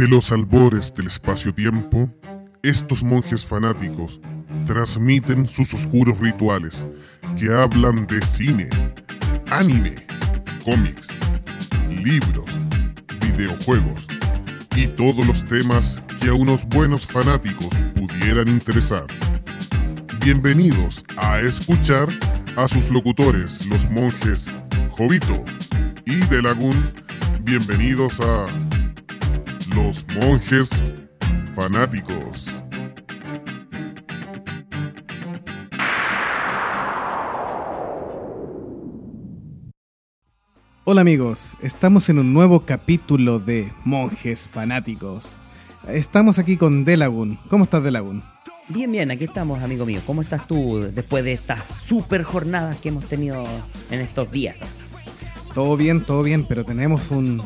De los albores del espacio-tiempo, estos monjes fanáticos transmiten sus oscuros rituales que hablan de cine, anime, cómics, libros, videojuegos y todos los temas que a unos buenos fanáticos pudieran interesar. Bienvenidos a escuchar a sus locutores, los monjes Jovito y De Lagún. Bienvenidos a los monjes fanáticos. Hola amigos, estamos en un nuevo capítulo de Monjes Fanáticos. Estamos aquí con Delagun. ¿Cómo estás, Delagun? Bien, bien, aquí estamos, amigo mío. ¿Cómo estás tú después de estas super jornadas que hemos tenido en estos días? Todo bien, todo bien, pero tenemos un,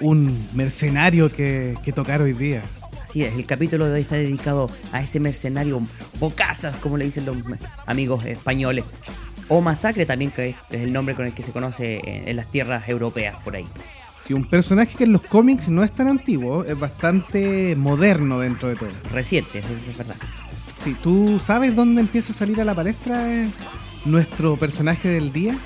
un mercenario que, que tocar hoy día. Así es, el capítulo de hoy está dedicado a ese mercenario bocazas, como le dicen los amigos españoles. O masacre también, que es el nombre con el que se conoce en, en las tierras europeas por ahí. Sí, un personaje que en los cómics no es tan antiguo, es bastante moderno dentro de todo. Reciente, eso es verdad. Sí, ¿tú sabes dónde empieza a salir a la palestra eh, nuestro personaje del día?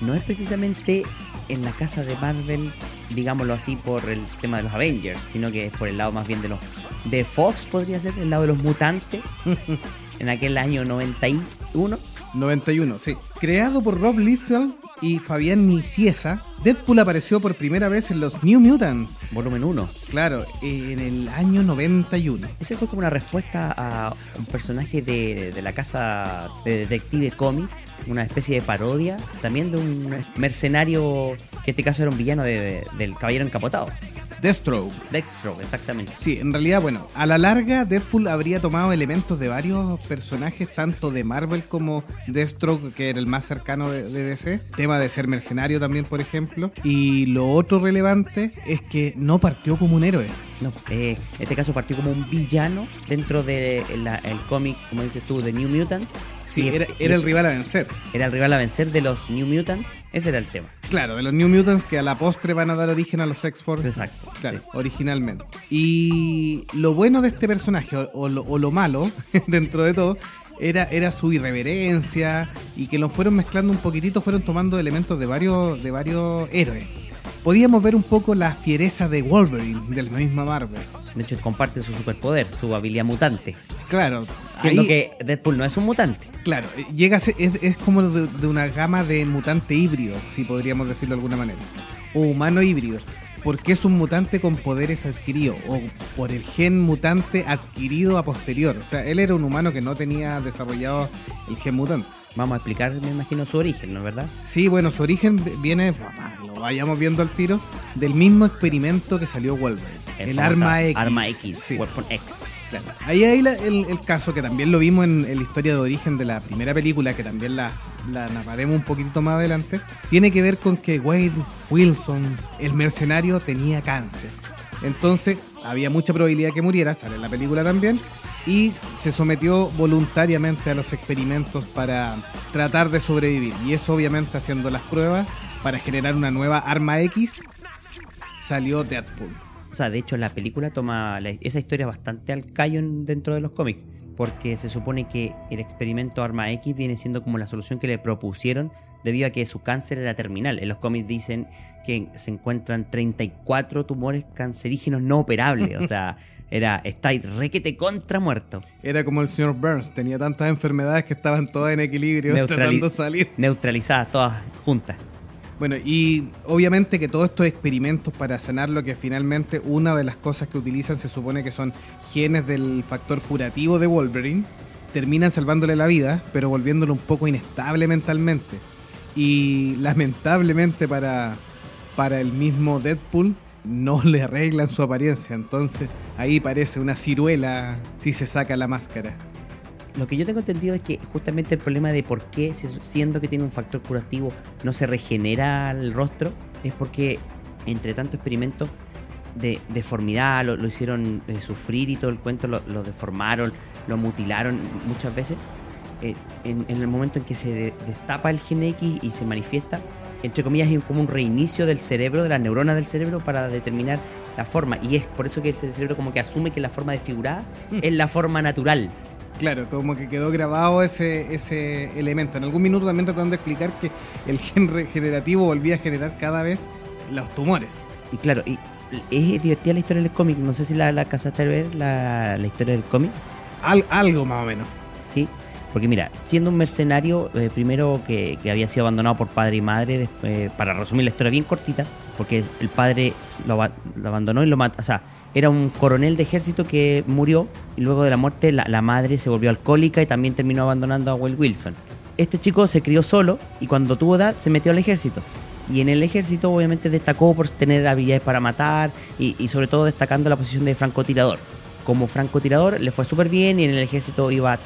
No es precisamente en la casa de Marvel, digámoslo así, por el tema de los Avengers, sino que es por el lado más bien de los de Fox, podría ser, el lado de los mutantes, en aquel año 91. 91, sí. Creado por Rob Liefeld y Fabián Nicieza, Deadpool apareció por primera vez en los New Mutants. Volumen 1. Claro, en el año 91. Ese fue como una respuesta a un personaje de, de la casa de Detective Comics, una especie de parodia, también de un mercenario que en este caso era un villano de- del Caballero Encapotado. Deathstroke. Dextro, exactamente. Sí, en realidad, bueno, a la larga Deadpool habría tomado elementos de varios personajes, tanto de Marvel como Deathstroke, que era el más cercano de, de DC. Tema de ser mercenario también, por ejemplo. Y lo otro relevante es que no partió como un héroe. No, eh, en este caso partió como un villano dentro del cómic, como dices tú, de New Mutants. Sí, Y era, era el rival a vencer. era el rival a vencer de los New Mutants. Ese era el tema. Claro, de los New Mutants que a la postre van a dar origen a los X-Force. Exacto. Claro, sí. originalmente. Y lo bueno de este personaje, o, o lo, o lo malo, dentro de todo, era, era su irreverencia y que lo fueron mezclando un poquitito, fueron tomando elementos de varios, de varios héroes. Podíamos ver un poco la fiereza de Wolverine, de la misma Marvel. De hecho, comparte su superpoder, su habilidad mutante. Claro, Siendo ahí- que Deadpool no es un mutante. Claro, llega a ser- es, es como de, de una gama de mutante híbrido, si podríamos decirlo de alguna manera. O humano híbrido. Porque es un mutante con poderes adquiridos. O por el gen mutante adquirido a posterior. O sea, él era un humano que no tenía desarrollado el gen mutante. Vamos a explicar, me imagino, su origen, ¿no es verdad? Sí, bueno, su origen viene, lo vayamos viendo al tiro, del mismo experimento que salió Wolverine. El, famosa arma X. Arma X, Sí. Weapon X. Claro. Ahí hay la- el, el caso que también lo vimos en, en la historia de origen de la primera película, que también la, la narraremos un poquito más adelante. Tiene que ver con que Wade Wilson, el mercenario, tenía cáncer. Entonces había mucha probabilidad que muriera, sale en la película también, y se sometió voluntariamente a los experimentos para tratar de sobrevivir. Y eso obviamente haciendo las pruebas para generar una nueva arma X, salió Deadpool. O sea, de hecho, la película toma la- esa historia bastante al callo en- dentro de los cómics, porque se supone que el experimento Arma X viene siendo como la solución que le propusieron debido a que su cáncer era terminal. En los cómics dicen que se encuentran 34 tumores cancerígenos no operables, o sea, era está requete contra muerto. Era como el señor Burns, tenía tantas enfermedades que estaban todas en equilibrio, Neutrali- tratando de salir. Neutralizadas todas juntas. Bueno, y obviamente que todos estos experimentos para sanarlo, que finalmente una de las cosas que utilizan se supone que son genes del factor curativo de Wolverine, terminan salvándole la vida, pero volviéndolo un poco inestable mentalmente. Y lamentablemente para, para el mismo Deadpool no le arreglan su apariencia, entonces ahí parece una ciruela si se saca la máscara. Lo que yo tengo entendido es que justamente el problema de por qué, si- siendo que tiene un factor curativo, no se regenera el rostro, es porque entre tanto experimento de deformidad, lo, hicieron eh, sufrir y todo el cuento, lo, deformaron, lo mutilaron muchas veces. eh, en, el momento en que se de- destapa el gen X y se manifiesta, entre comillas, hay como un reinicio del cerebro, de las neuronas del cerebro, para determinar la forma. Y es por eso que ese cerebro como que asume que la forma desfigurada Mm. es la forma natural. Claro, como que quedó grabado ese, ese elemento. En algún minuto también trataron de explicar que el gen regenerativo volvía a generar cada vez los tumores. Y claro, y es divertida la historia del cómic. No sé si la, la alcanzaste a ver, la, la historia del cómic. Al- algo más o menos. ¿sí? Porque mira, siendo un mercenario, eh, primero que, había sido abandonado por padre y madre, después, para resumir la historia bien cortita, porque el padre lo, aba- lo abandonó y lo mató, o sea, era un coronel de ejército que murió y luego de la muerte la, madre se volvió alcohólica y también terminó abandonando a Will Wilson. Este chico se crió solo y cuando tuvo edad se metió al ejército. Y en el ejército obviamente destacó por tener habilidades para matar y sobre todo destacando la posición de francotirador como francotirador le fue súper bien y en el ejército iba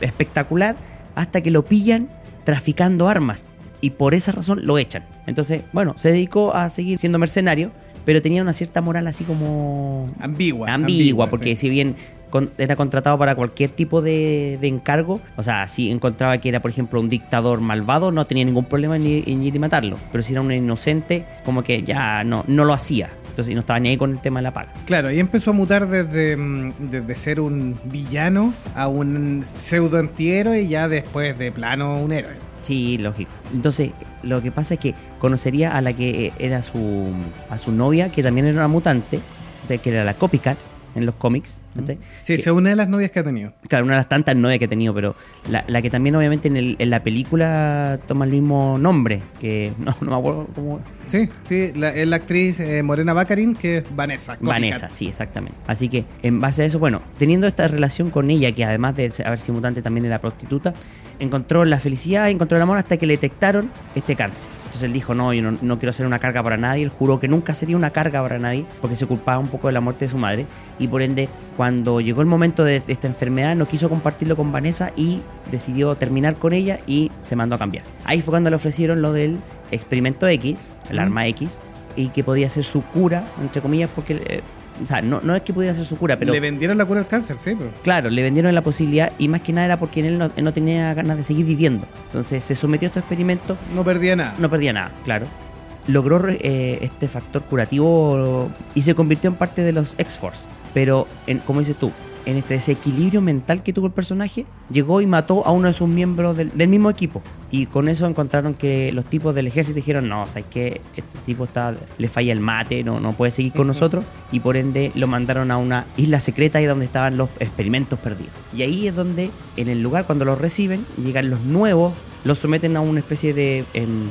espectacular hasta que lo pillan traficando armas y por esa razón lo echan. Entonces, bueno, se dedicó a seguir siendo mercenario, pero tenía una cierta moral así como Ambigua. ambigua, porque sí. si bien con- era contratado para cualquier tipo de, de encargo, o sea, si encontraba que era, por ejemplo, un dictador malvado, no tenía ningún problema en ir, en ir y matarlo, pero si era un inocente, como que ya no, no lo hacía. Entonces no estaba ni ahí con el tema de la paga. Claro, ahí empezó a mutar desde, mm, desde ser un villano a un pseudo antihéroe y ya después de plano un héroe. Sí, lógico. Entonces, lo que pasa es que conocería a la que era su a su novia, que también era una mutante, de que era la copycat en los cómics. ¿Cachai? Sí, esa es una de las novias que ha tenido. Claro, una de las tantas novias que he tenido, pero la, la que también obviamente en, el- en la película toma el mismo nombre, que no, no me acuerdo cómo... Sí, sí, la, es la actriz eh, Morena Baccarin, que es Vanessa. copycat. Vanessa, sí, exactamente. Así que en base a eso, bueno, teniendo esta relación con ella, que además de haber sido mutante también era prostituta, encontró la felicidad, encontró el amor hasta que le detectaron este cáncer. Entonces él dijo, no, yo no, no quiero ser una carga para nadie. Él juró que nunca sería una carga para nadie porque se culpaba un poco de la muerte de su madre. Y por ende, cuando llegó el momento de, de esta enfermedad, no quiso compartirlo con Vanessa y decidió terminar con ella y se mandó a cambiar. Ahí fue cuando le ofrecieron lo del experimento X, el Mm. arma X, y que podía ser su cura, entre comillas, porque... eh, o sea, no, no es que pudiera ser su cura, pero Le vendieron la cura al cáncer, sí, pero. claro, le vendieron la posibilidad y más que nada era porque él no, él no tenía ganas de seguir viviendo. Entonces se sometió a estos experimentos, No perdía nada. no perdía nada, claro. Logró eh, este factor curativo y se convirtió en parte de los X-Force. Pero, en, como dices tú, en este desequilibrio mental que tuvo el personaje, llegó y mató a uno de sus miembros del, del mismo equipo. Y con eso encontraron que los tipos del ejército dijeron, no, o sea, es que este tipo está, le falla el mate, no, no puede seguir con nosotros. Y por ende lo mandaron a una isla secreta y donde estaban los experimentos perdidos. Y ahí es donde, en el lugar, cuando los reciben, llegan los nuevos, los someten a una especie de em,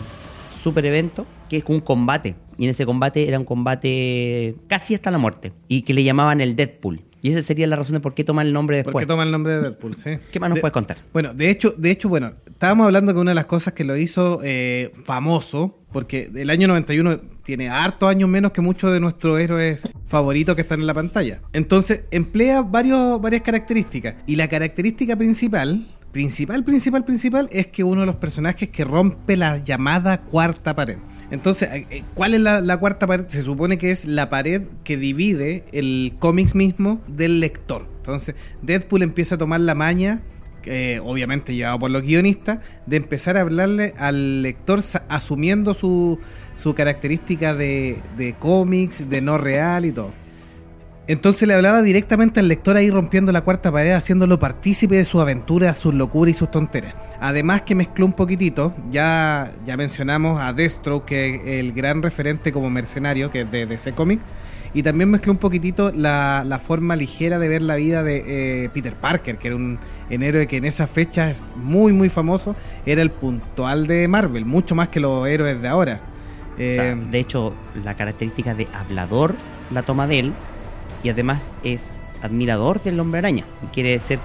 super evento que es un combate. Y en ese combate era un combate casi hasta la muerte. Y que le llamaban el Deadpool. Y esa sería la razón de por qué toma el nombre ¿Por después. qué toma el nombre de Deadpool? Sí. ¿Qué más nos De- puedes contar? Bueno, de hecho, de hecho, bueno, estábamos hablando que una de las cosas que lo hizo eh, famoso, porque el año 91 tiene hartos años menos que muchos de nuestros héroes favoritos que están en la pantalla. Entonces, emplea varios, varias características. Y la característica principal, principal, principal, principal, es que uno de los personajes que rompe la llamada cuarta pared. Entonces, eh, ¿cuál es la, cuarta pared? Se supone que es la pared que divide el cómics mismo del lector. Entonces, Deadpool empieza a tomar la maña eh, obviamente llevado por los guionistas, de empezar a hablarle al lector asumiendo su, su característica de, de cómics, de no real y todo. Entonces le hablaba directamente al lector ahí rompiendo la cuarta pared, haciéndolo partícipe de sus aventuras, sus locuras y sus tonteras. Además que mezcló un poquitito, ya, ya mencionamos a Deathstroke, que es el gran referente como mercenario, que es de DC Comics, y también mezcló un poquitito la, la forma ligera de ver la vida de eh, Peter Parker, que era un, un héroe que en esa fecha es muy muy famoso, era el puntual de Marvel, mucho más que los héroes de ahora. O sea, Eh, de hecho, la característica de hablador la toma de él y además es admirador del hombre araña. Quiere ser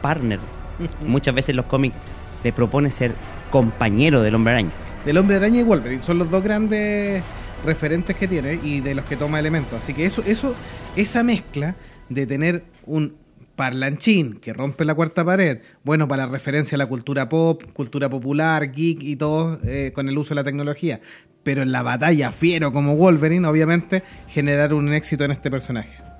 partner. Muchas veces los cómics le propone ser compañero del hombre araña. del Hombre Araña y Wolverine. Son los dos grandes referentes que tiene y de los que toma elementos. Así que eso, eso, esa mezcla de tener un parlanchín que rompe la cuarta pared, bueno, para referencia a la cultura pop, cultura popular, geek y todo, eh, con el uso de la tecnología. Pero en la batalla fiero como Wolverine, obviamente, generar un éxito en este personaje.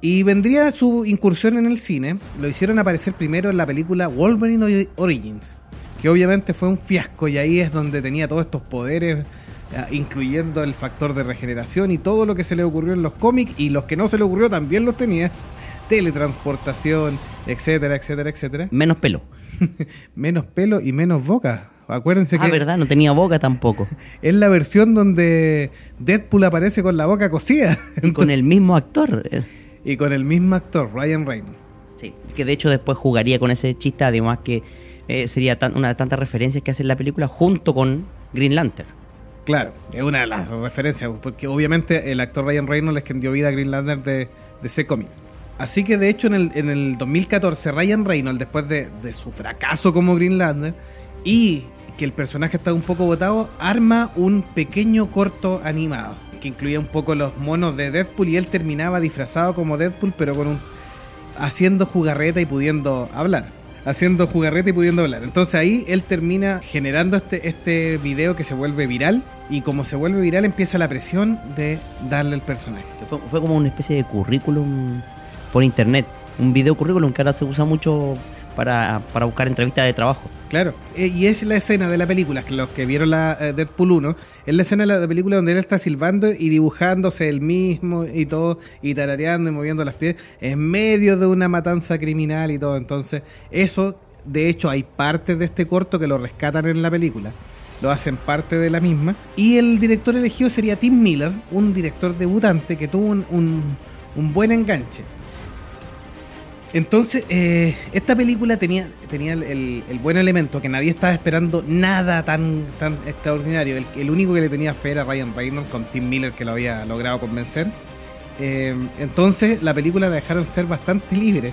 Y vendría su incursión en el cine. Lo hicieron aparecer primero en la película Wolverine Ori- Origins, que obviamente fue un fiasco y ahí es donde tenía todos estos poderes eh, incluyendo el factor de regeneración y todo lo que se le ocurrió en los cómics y los que no se le ocurrió también los tenía. Teletransportación, etcétera, etcétera, etcétera. Menos pelo. menos pelo y menos boca. Acuérdense ah, que. verdad, no tenía boca tampoco. es la versión donde Deadpool aparece con la boca cosida. Y con el mismo actor. Y con el mismo actor, Ryan Reynolds. Sí, que de hecho después jugaría con ese chiste, además que eh, sería una de tantas referencias que hace en la película junto con Green Lantern. Claro, es una de las referencias, porque obviamente el actor Ryan Reynolds es quien dio vida a Green Lantern de DC Comics. Así que de hecho en el, en el 2014 Ryan Reynolds, después de, de su fracaso como Green Lantern y que el personaje está un poco botado, arma un pequeño corto animado que incluía un poco los monos de Deadpool y él terminaba disfrazado como Deadpool pero con un haciendo jugarreta y pudiendo hablar. Haciendo jugarreta y pudiendo hablar. Entonces ahí él termina generando este, este video que se vuelve viral. Y como se vuelve viral empieza la presión de darle el personaje. Fue, fue como una especie de currículum por internet. Un video currículum que ahora se usa mucho para, buscar entrevistas de trabajo. Claro, eh, y es la escena de la película, los que vieron la eh, Deadpool 1, es la escena de la película donde él está silbando y dibujándose él mismo y todo, y tarareando y moviendo las pies, en medio de una matanza criminal y todo. Entonces, eso, de hecho, hay partes de este corto que lo rescatan en la película lo hacen parte de la misma. Y el director elegido sería Tim Miller, un director debutante que tuvo un buen enganche. Entonces, eh, esta película tenía, tenía el, buen elemento que nadie estaba esperando nada tan, tan extraordinario. El, único que le tenía fe era Ryan Reynolds con Tim Miller que lo había logrado convencer. Eh, entonces, la película la dejaron ser bastante libre,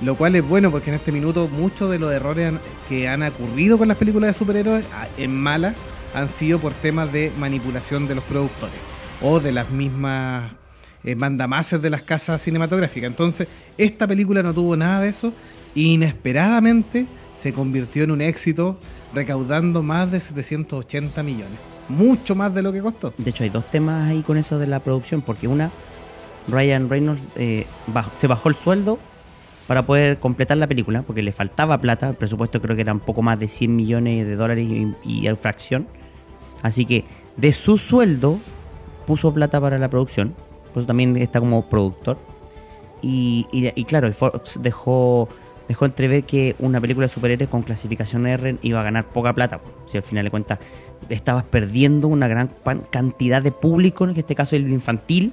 lo cual es bueno porque en este minuto muchos de los errores que han ocurrido con las películas de superhéroes en malas han sido por temas de manipulación de los productores o de las mismas eh, mandamases de las casas cinematográficas. Entonces, esta película no tuvo nada de eso. inesperadamente se convirtió en un éxito, recaudando más de 780 millones. Mucho más de lo que costó. De hecho, hay dos temas ahí con eso de la producción, porque una, Ryan Reynolds eh, se bajó el sueldo para poder completar la película, porque le faltaba plata, el presupuesto creo que era un poco más de 100 millones de dólares y, y fracción. Así que de su sueldo puso plata para la producción por eso también está como productor. Y, y, claro, Fox dejó, dejó entrever que una película de superhéroes con clasificación R iba a ganar poca plata. Si al final de cuentas estabas perdiendo una gran cantidad de público, en este caso el infantil,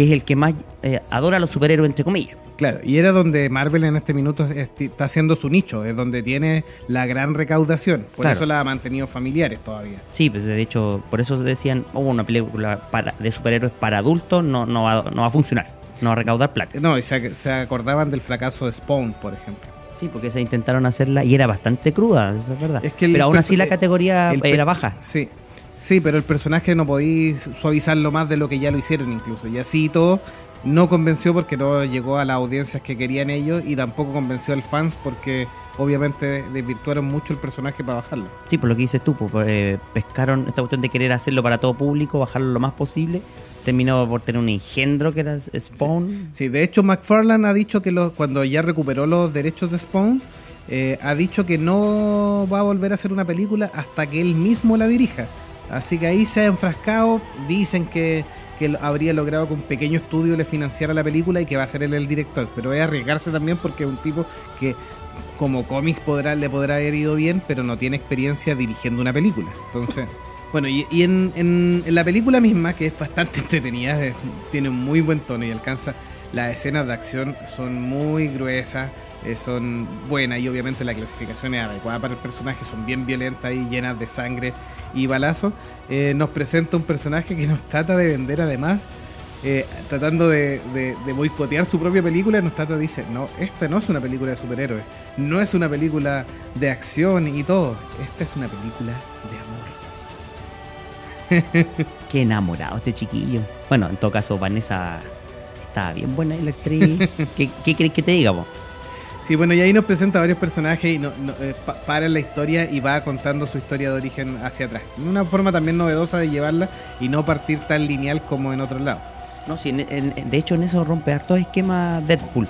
que es el que más eh, adora a los superhéroes, entre comillas. Claro, y era donde Marvel en este minuto está haciendo su nicho, es donde tiene la gran recaudación. Por eso la ha mantenido familiares todavía. Sí, pues de hecho, por eso decían, oh, una película para, de superhéroes para adultos no, no, va, no va a funcionar, no va a recaudar plata. No, y se, acordaban del fracaso de Spawn, por ejemplo. Sí, porque se intentaron hacerla y era bastante cruda, eso es verdad. pero aún así la categoría era baja. Sí, sí, pero el personaje no podía suavizarlo más de lo que ya lo hicieron incluso. Y así todo no convenció porque no llegó a las audiencias que querían ellos y tampoco convenció al fans porque obviamente desvirtuaron mucho el personaje para bajarlo. Sí, por lo que dices tú, pues, eh, pescaron esta cuestión de querer hacerlo para todo público, bajarlo lo más posible. Terminó por tener un engendro que era Spawn. Sí, de hecho McFarlane ha dicho que cuando ya recuperó los derechos de Spawn, eh, ha dicho que no va a volver a hacer una película hasta que él mismo la dirija. Así que ahí se ha enfrascado, dicen que que habría logrado que un pequeño estudio le financiara la película y que va a ser él el director. Pero es arriesgarse también porque es un tipo que como cómics podrá, le podrá haber ido bien, pero no tiene experiencia dirigiendo una película. Entonces, bueno, y, en, en, la película misma, que es bastante entretenida, tiene un muy buen tono y alcanza, las escenas de acción son muy gruesas, eh, son buenas y obviamente la clasificación es adecuada para el personaje, son bien violentas y llenas de sangre y balazos. Eh, nos presenta un personaje que nos trata de vender además, eh, tratando de, boicotear su propia película, nos trata de decir, no, esta no es una película de superhéroes, no es una película de acción y todo, esta es una película de amor. Qué enamorado este chiquillo. Bueno, en todo caso, Vanessa está bien buena y la actriz. ¿Qué, qué crees que te diga vos? Sí, bueno, y ahí nos presenta varios personajes y no, eh, para la historia y va contando su historia de origen hacia atrás. Una forma también novedosa de llevarla y no partir tan lineal como en otros lados. No, sí, de hecho en eso rompe harto esquema Deadpool.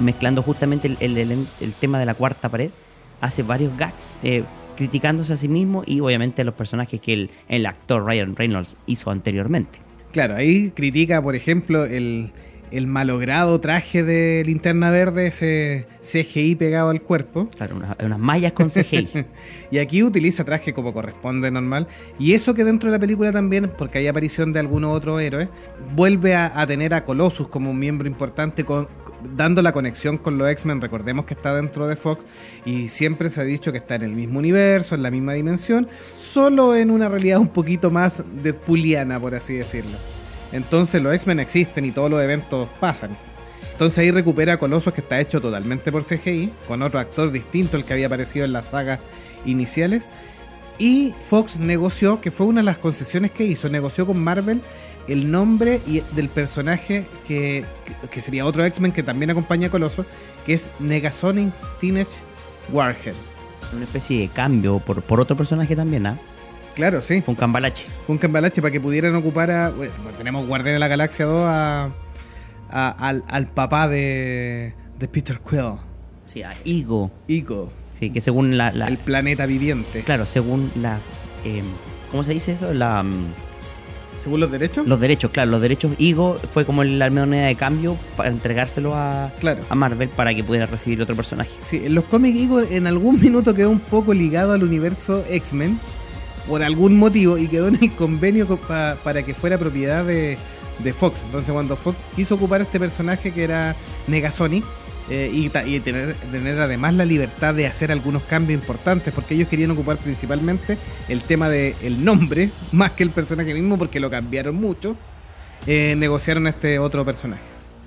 Mezclando justamente el, tema de la cuarta pared, hace varios gags. Eh, criticándose a sí mismo y obviamente los personajes que el, el actor Ryan Reynolds hizo anteriormente. Claro, ahí critica, por ejemplo, el, el malogrado traje de linterna verde, ese CGI pegado al cuerpo. Claro, unas, unas mallas con CGI. y aquí utiliza traje como corresponde normal. Y eso que dentro de la película también, porque hay aparición de algunos otros héroes, vuelve a, a tener a Colossus como un miembro importante con, dando la conexión con los X-Men. Recordemos que está dentro de Fox y siempre se ha dicho que está en el mismo universo, en la misma dimensión, solo en una realidad un poquito más deadpooliana, por así decirlo. Entonces los X-Men existen y todos los eventos pasan. Entonces ahí recupera a Colossus que está hecho totalmente por CGI, con otro actor distinto al que había aparecido en las sagas iniciales. Y Fox negoció, que fue una de las concesiones que hizo, negoció con Marvel el nombre y del personaje que, que sería otro X-Men que también acompaña a Colossus, que es Negasonic Teenage Warhead. Una especie de cambio por, por otro personaje también, ¿ah? Claro, sí. Fue un cambalache. Fue un cambalache para que pudieran ocupar a. Bueno, tenemos Guardián de la Galaxia 2 a, a- al, al papá de, de Peter Quill, Sí, a Igo. Ico, Sí, que según la... la- el planeta viviente. claro, según la... eh, ¿Cómo se dice eso? La, mm, Según los derechos. los derechos, claro, los derechos Igo fue como la moneda de cambio para entregárselo a, Claro. a Marvel para que pudiera recibir otro personaje. Sí, en los cómics Ico en algún minuto quedó un poco ligado al universo X-Men por algún motivo y quedó en el convenio co- pa- para que fuera propiedad de, Fox. Entonces cuando Fox quiso ocupar este personaje que era Negasonic eh, y, tener, además la libertad de hacer algunos cambios importantes porque ellos querían ocupar principalmente el tema del nombre más que el personaje mismo porque lo cambiaron mucho, eh, negociaron a este otro personaje.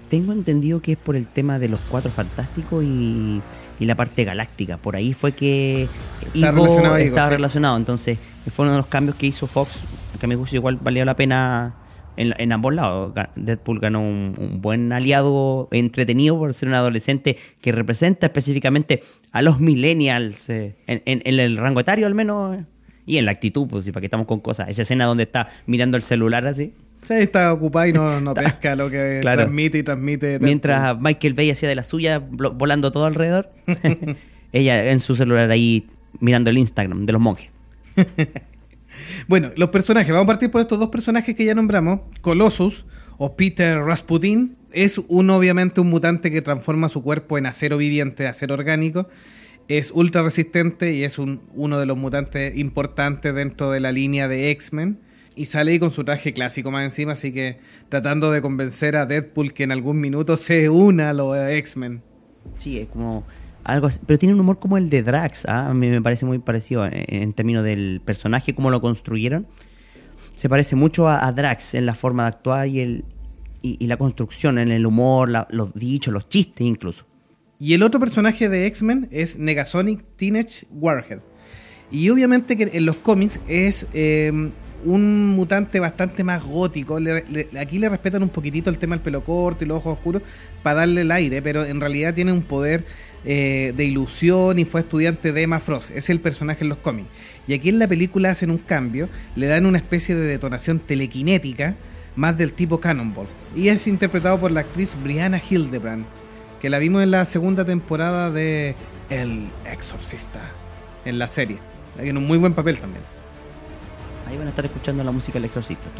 Tengo entendido que es por el tema de los cuatro fantásticos y, y la parte galáctica. Por ahí fue que relacionado estaba sí. relacionado. Entonces, fue uno de los cambios que hizo Fox, que a mi gusto igual valía la pena en, en ambos lados. Deadpool ganó un, un buen aliado entretenido por ser un adolescente que representa específicamente a los millennials eh, en, en- en el rango etario al menos. eh, Y en la actitud, pues, y para que estamos con cosas. Esa escena donde está mirando el celular así. Sí, está ocupado y no, no pesca lo que Claro. transmite y transmite. Mientras Michael Bay hacía de la suya, volando todo alrededor, ella en su celular ahí mirando el Instagram de los monjes. Bueno, los personajes, vamos a partir por estos dos personajes que ya nombramos. Colossus o Peter Rasputin es un obviamente un mutante que transforma su cuerpo en acero viviente, acero orgánico. Es ultra resistente y es un- uno de los mutantes importantes dentro de la línea de X-Men. Y sale ahí con su traje clásico más encima, así que tratando de convencer a Deadpool que en algún minuto se una a los X-Men. Sí, es como algo así, pero tiene un humor como el de Drax, ¿ah? a mí me parece muy parecido en, en términos del personaje, cómo lo construyeron. Se parece mucho a, a Drax en la forma de actuar y, el, y, y la construcción, en el humor, la- los dichos, los chistes incluso. Y el otro personaje de X-Men es Negasonic Teenage Warhead. Y obviamente que en los cómics es eh, un mutante bastante más gótico. Le- le- aquí le respetan un poquitito el tema del pelo corto y los ojos oscuros para darle el aire, pero en realidad tiene un poder eh, de ilusión y fue estudiante de Emma Frost. Es el personaje en los cómics. Y aquí en la película hacen un cambio, le dan una especie de detonación telequinética más del tipo Cannonball. Y es interpretado por la actriz Brianna Hildebrand que la vimos en la segunda temporada de El Exorcista, en la serie. En un muy buen papel también. Ahí van a estar escuchando la música del exorcista.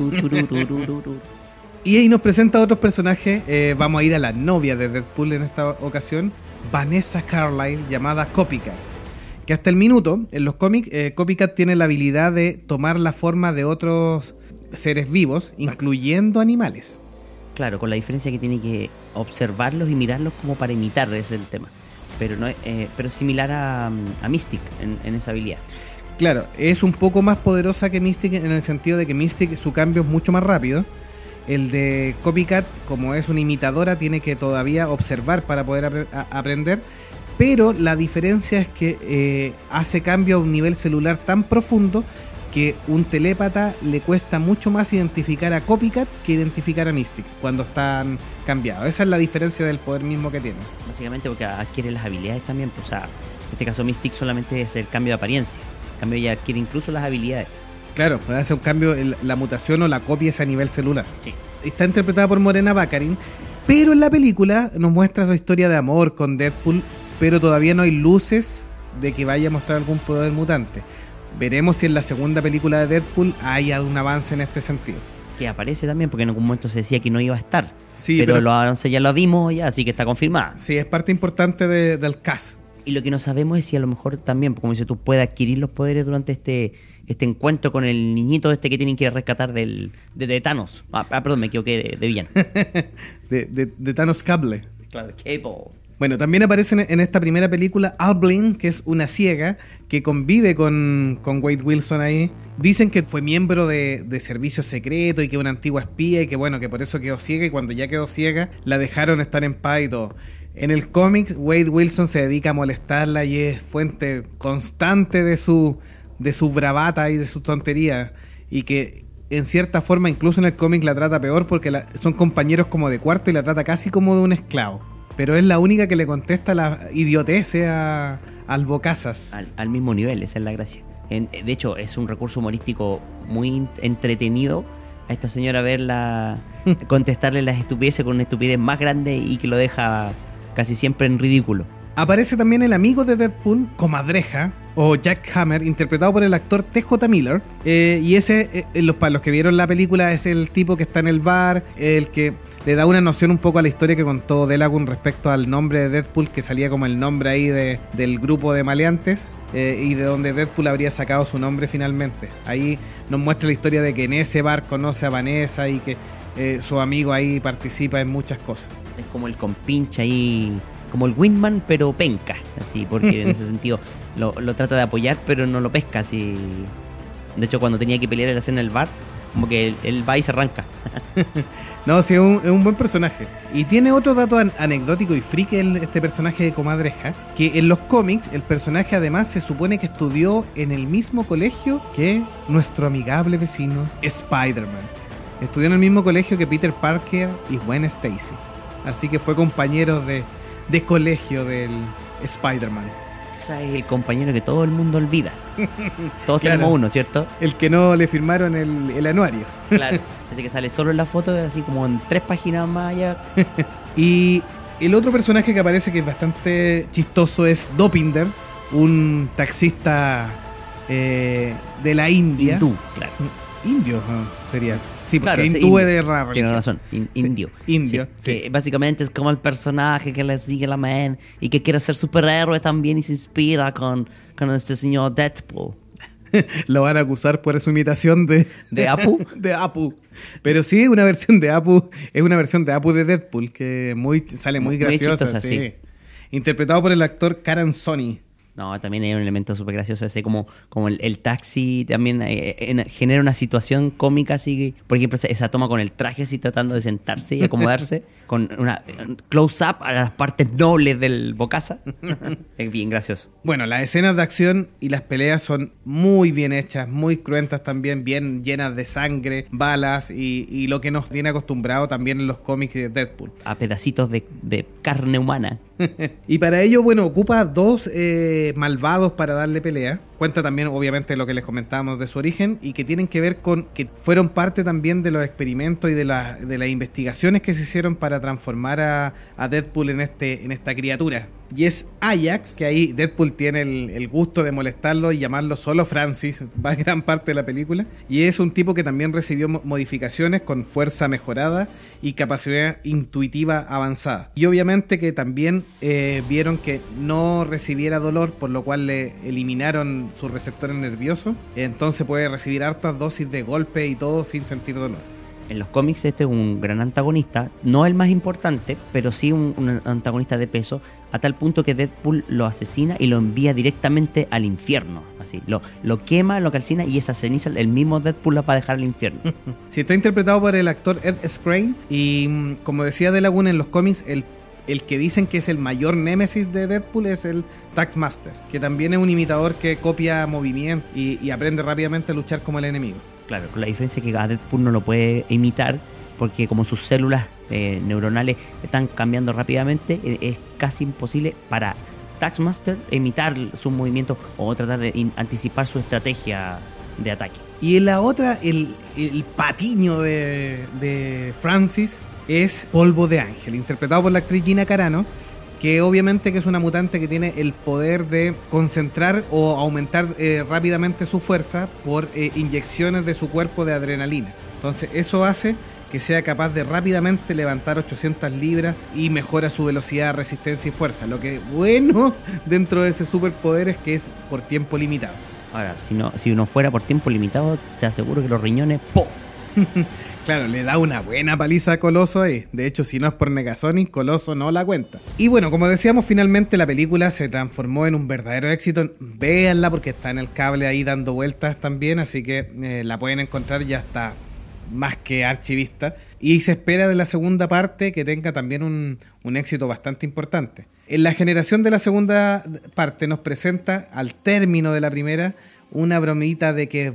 Y ahí nos presenta otros personajes. eh, vamos a ir a la novia de Deadpool en esta ocasión, Vanessa Carlyle, llamada Copycat. Que hasta el minuto, en los cómics, eh, Copycat tiene la habilidad de tomar la forma de otros seres vivos, incluyendo animales. Claro, con la diferencia que tiene que observarlos y mirarlos como para imitar, ese es el tema. Pero no eh, pero similar a, a Mystic en, en esa habilidad. Claro, es un poco más poderosa que Mystic en el sentido de que Mystic su cambio es mucho más rápido. El de Copycat, como es una imitadora, tiene que todavía observar para poder aprender. Pero la diferencia es que eh, hace cambio a un nivel celular tan profundo que un telépata le cuesta mucho más identificar a Copycat que identificar a Mystic cuando están cambiados. Esa es la diferencia del poder mismo que tiene. Básicamente porque adquiere las habilidades también. Pues, o sea, en este caso Mystic solamente es el cambio de apariencia. Cambio ella adquiere incluso las habilidades. Claro, puede hacer un cambio, la mutación o la copia es a nivel celular. Sí. Está interpretada por Morena Baccarin, pero en la película nos muestra su historia de amor con Deadpool, pero todavía no hay luces de que vaya a mostrar algún poder mutante. Veremos si en la segunda película de Deadpool hay algún avance en este sentido. Que aparece también, porque en algún momento se decía que no iba a estar. Sí, pero, pero- los avances ya lo vimos ya, así que está confirmada. Sí, es parte importante de- del cast. Y lo que no sabemos es si a lo mejor también, como dices tú, puede adquirir los poderes durante este este encuentro con el niñito este que tienen que rescatar del, de, de Thanos. Ah, ah, perdón, me equivoqué de, de villano. De, de- de Thanos Cable. claro, Cable. Bueno, también aparece en- esta primera película Alblin, que es una ciega que convive con, con Wade Wilson ahí. Dicen que fue miembro de, de servicio secreto y que es una antigua espía y que bueno, que por eso quedó ciega y cuando ya quedó ciega la dejaron estar en paz y todo. En el cómics, Wade Wilson se dedica a molestarla y es fuente constante de su, de su bravata y de su tontería. Y que en cierta forma, incluso en el cómic, la trata peor porque la- son compañeros como de cuarto y la trata casi como de un esclavo. Pero es la única que le contesta la idioteces a, al Bocazas. Al, al mismo nivel, esa es la gracia. En- de hecho, es un recurso humorístico muy entretenido a esta señora verla contestarle las estupideces con una estupidez más grande y que lo deja casi siempre en ridículo. Aparece también el amigo de Deadpool, Comadreja, o Jack Hammer, interpretado por el actor T.J. Miller. Eh, y ese, eh, eh, los, para los que vieron la película, es el tipo que está en el bar, el que le da una noción un poco a la historia que contó Delagun respecto al nombre de Deadpool, que salía como el nombre ahí de- del grupo de maleantes. y de donde Deadpool habría sacado su nombre finalmente. Ahí nos muestra la historia de que en ese bar conoce a Vanessa y que eh, su amigo ahí participa en muchas cosas. Es como el compinche ahí, como el Wingman, pero penca, así, porque en ese sentido lo, lo trata de apoyar, pero no lo pesca, así. De hecho, cuando tenía que pelear en la escena del bar, como que él, él va y se arranca. No, sí, es un, es un buen personaje. Y tiene otro dato an- anecdótico y friki este personaje de Comadreja, que en los cómics el personaje además se supone que estudió en el mismo colegio que nuestro amigable vecino Spider-Man. Estudió en el mismo colegio que Peter Parker y Gwen Stacy. Así que fue compañero de, de colegio del Spider-Man. O sea, es el compañero que todo el mundo olvida. Todos Claro. tenemos uno, ¿cierto? El que no le firmaron el, el anuario. Claro. Así que sale solo en la foto, así como en tres páginas más allá. Y el otro personaje que aparece que es bastante chistoso es Dopinder, un taxista eh, de la India. Hindú, claro. Indio ah, sería. Sí, porque Claro, hindú es de rara Tiene razón, in- Sí, indio. indio, Sí, sí. Que básicamente es como el personaje que le sigue la man y que quiere ser superhéroe también y se inspira con, con este señor Deadpool. Lo van a acusar por su imitación de, ¿De Apu? de Apu. Pero sí, una versión de Apu. Es una versión de Apu de Deadpool que muy, sale muy, Muy- muy graciosa. chistosa. Interpretado por el actor Karan Sony. No, también hay un elemento súper gracioso, ese como, como el, el taxi también eh, en- genera una situación cómica, así, por ejemplo, esa, esa toma con el traje así tratando de sentarse y acomodarse, con una un close-up a las partes nobles del bocaza. es bien gracioso. Bueno, las escenas de acción y las peleas son muy bien hechas, muy cruentas también, bien llenas de sangre, balas y, y lo que nos tiene acostumbrado también en los cómics de Deadpool. A pedacitos de, de carne humana. y para ello, bueno, ocupa dos eh, malvados para darle pelea. Cuenta también, obviamente, lo que les comentábamos de su origen y que tienen que ver con que fueron parte también de los experimentos y de, de las investigaciones que se hicieron para transformar a, a Deadpool en, este, en esta criatura. Y es Ajax, que ahí Deadpool tiene el, el gusto de molestarlo y llamarlo solo Francis, va gran parte de la película. Y es un tipo que también recibió mo- modificaciones con fuerza mejorada y capacidad intuitiva avanzada. Y obviamente que también eh, vieron que no recibiera dolor, por lo cual le eliminaron sus receptores nerviosos. Entonces puede recibir hartas dosis de golpe y todo sin sentir dolor. En los cómics este es un gran antagonista, no el más importante, pero sí un, antagonista de peso, a tal punto que Deadpool lo asesina y lo envía directamente al infierno. Así, lo, lo quema, lo calcina y esa ceniza el mismo Deadpool la va a dejar al infierno. Sí, está interpretado por el actor Ed Skrein y mm, como decía De Laguna en los cómics, el, el que dicen que es el mayor némesis de Deadpool es el Taxmaster, que también es un imitador que copia movimientos y, y aprende rápidamente a luchar como el enemigo. Claro, con la diferencia que Deadpool no lo puede imitar porque como sus células eh, neuronales están cambiando rápidamente, eh, es casi imposible para Taxmaster imitar sus movimientos o tratar de anticipar su estrategia de ataque. Y en la otra, el, el patiño de Francis es Polvo de Ángel, interpretado por la actriz Gina Carano, que obviamente que es una mutante que tiene el poder de concentrar o aumentar eh, rápidamente su fuerza por eh, inyecciones de su cuerpo de adrenalina. Entonces eso hace que sea capaz de rápidamente levantar 800 libras y mejora su velocidad, resistencia y fuerza. Lo que bueno dentro de ese superpoder es que es por tiempo limitado. Ahora, si, no, si uno fuera por tiempo limitado, te aseguro que los riñones, ¡po! Claro, le da una buena paliza a Coloso ahí. De hecho, si no es por Negasonic, Coloso no la cuenta. Y bueno, como decíamos, finalmente la película se transformó en un verdadero éxito. Véanla porque está en el cable ahí dando vueltas también, así que eh, la pueden encontrar, ya está más que archivista. Y se espera de la segunda parte que tenga también un, un éxito bastante importante. En la generación de la segunda parte nos presenta, al término de la primera, una bromita de que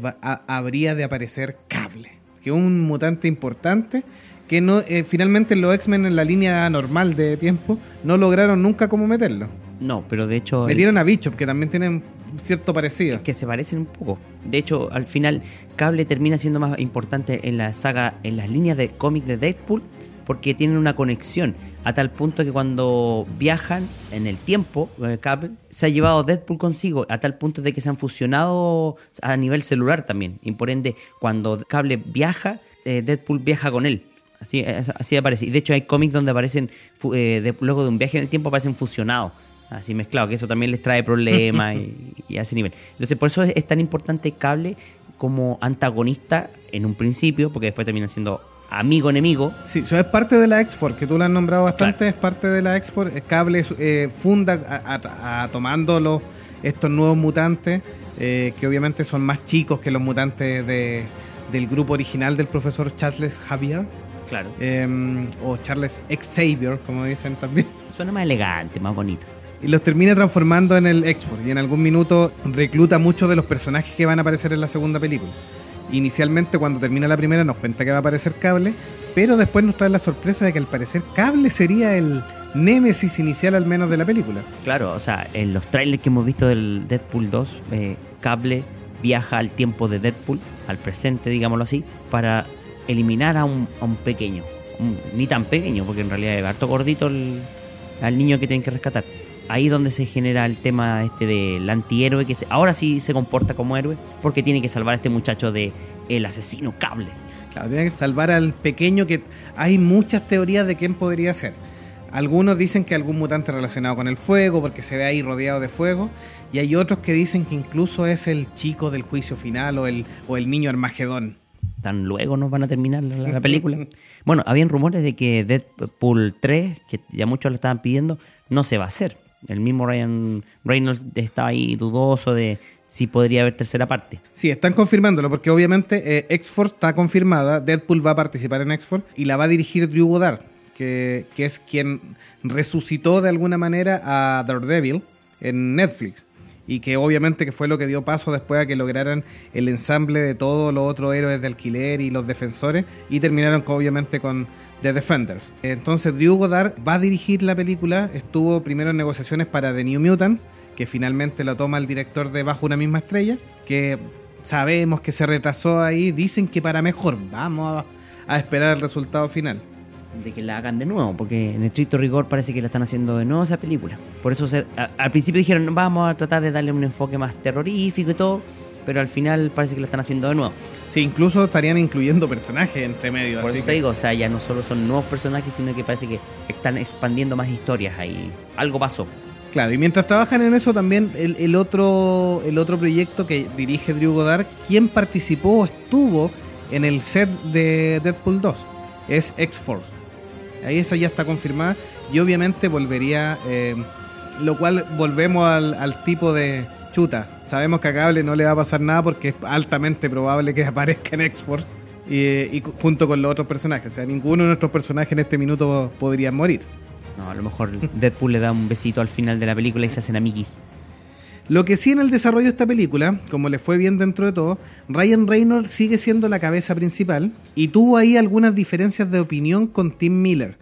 habría de aparecer cable que un mutante importante que no eh, finalmente los X-Men en la línea normal de tiempo no lograron nunca cómo meterlo. No, pero de hecho... el- Metieron a Bishop, que también tienen cierto parecido. que se parecen un poco. De hecho, al final, Cable termina siendo más importante en la saga, en las líneas de cómic de Deadpool, porque tienen una conexión a tal punto que cuando viajan en el tiempo, eh, Cable se ha llevado Deadpool consigo, a tal punto de que se han fusionado a nivel celular también. Y por ende, cuando Cable viaja, eh, Deadpool viaja con él. Así, así aparece. Y de hecho hay cómics donde aparecen, eh, luego de un viaje en el tiempo, aparecen fusionados. Así mezclado, que eso también les trae problemas y, y a ese nivel. Entonces, por eso es, es tan importante Cable como antagonista en un principio, porque después termina siendo amigo-enemigo. Sí, eso es parte de la X-Force, que tú la has nombrado bastante, es parte de la X-Force. Eh, Cable eh, funda a, a- a- tomando los, estos nuevos mutantes, eh, que obviamente son más chicos que los mutantes de- del grupo original del profesor Charles Javier, Claro. eh, o Charles Xavier, como dicen también. Suena más elegante, más bonito. y los termina transformando en el X-Force y en algún minuto recluta muchos de los personajes que van a aparecer en la segunda película. Inicialmente cuando termina la primera nos cuenta que va a aparecer Cable, pero después nos trae la sorpresa de que al parecer Cable sería el némesis inicial al menos de la película. Claro, o sea, en los trailers que hemos visto del Deadpool 2, eh, Cable viaja al tiempo de Deadpool, al presente, digámoslo así, para eliminar a un, a un pequeño. Ni tan pequeño, porque en realidad es harto gordito el, al niño que tienen que rescatar. Ahí es donde se genera el tema este del antihéroe, que se- ahora sí se comporta como héroe, porque tiene que salvar a este muchacho de el asesino Cable. Claro, tiene que salvar al pequeño que hay muchas teorías de quién podría ser. Algunos dicen que algún mutante relacionado con el fuego, porque se ve ahí rodeado de fuego, y hay otros que dicen que incluso es el chico del juicio final o el, o el niño Armagedón. tan luego nos van a terminar la, la película. Bueno, habían rumores de que Deadpool 3, que ya muchos lo estaban pidiendo, no se va a hacer. El mismo Ryan Reynolds estaba ahí dudoso de si podría haber tercera parte. Sí, están confirmándolo porque obviamente eh, X-Force está confirmada, Deadpool va a participar en X-Force y la va a dirigir Drew Goddard, que, que es quien resucitó de alguna manera a Daredevil en Netflix y que obviamente que fue lo que dio paso después a que lograran el ensamble de todos los otros héroes de alquiler y los defensores y terminaron obviamente con The Defenders. Entonces Drew Goddard va a dirigir la película, estuvo primero en negociaciones para The New Mutant, que finalmente lo toma el director de Bajo una misma estrella, que sabemos que se retrasó ahí, dicen que para mejor, vamos a, esperar el resultado final. De que la hagan de nuevo, porque en estricto rigor parece que la están haciendo de nuevo esa película. Por eso se- al principio dijeron, vamos a tratar de darle un enfoque más terrorífico y todo, pero al final parece que la están haciendo de nuevo. Sí, incluso estarían incluyendo personajes entre medio. Por así eso que- te digo, o sea, ya no solo son nuevos personajes, sino que parece que están expandiendo más historias ahí. Algo pasó. Claro, y mientras trabajan en eso también el, el otro el otro proyecto que dirige Drew Goddard, quien participó o estuvo en el set de Deadpool 2, es X-Force. Ahí esa ya está confirmada y obviamente volvería, eh, lo cual volvemos al, al tipo de chuta. Sabemos que a Cable no le va a pasar nada porque es altamente probable que aparezca en X-Force y, y junto con los otros personajes. O sea, ninguno de nuestros personajes en este minuto podría morir. No, a lo mejor Deadpool le da un besito al final de la película y se hacen amiguis. Lo que sí en el desarrollo de esta película, como le fue bien dentro de todo, Ryan Reynolds sigue siendo la cabeza principal y tuvo ahí algunas diferencias de opinión con Tim Miller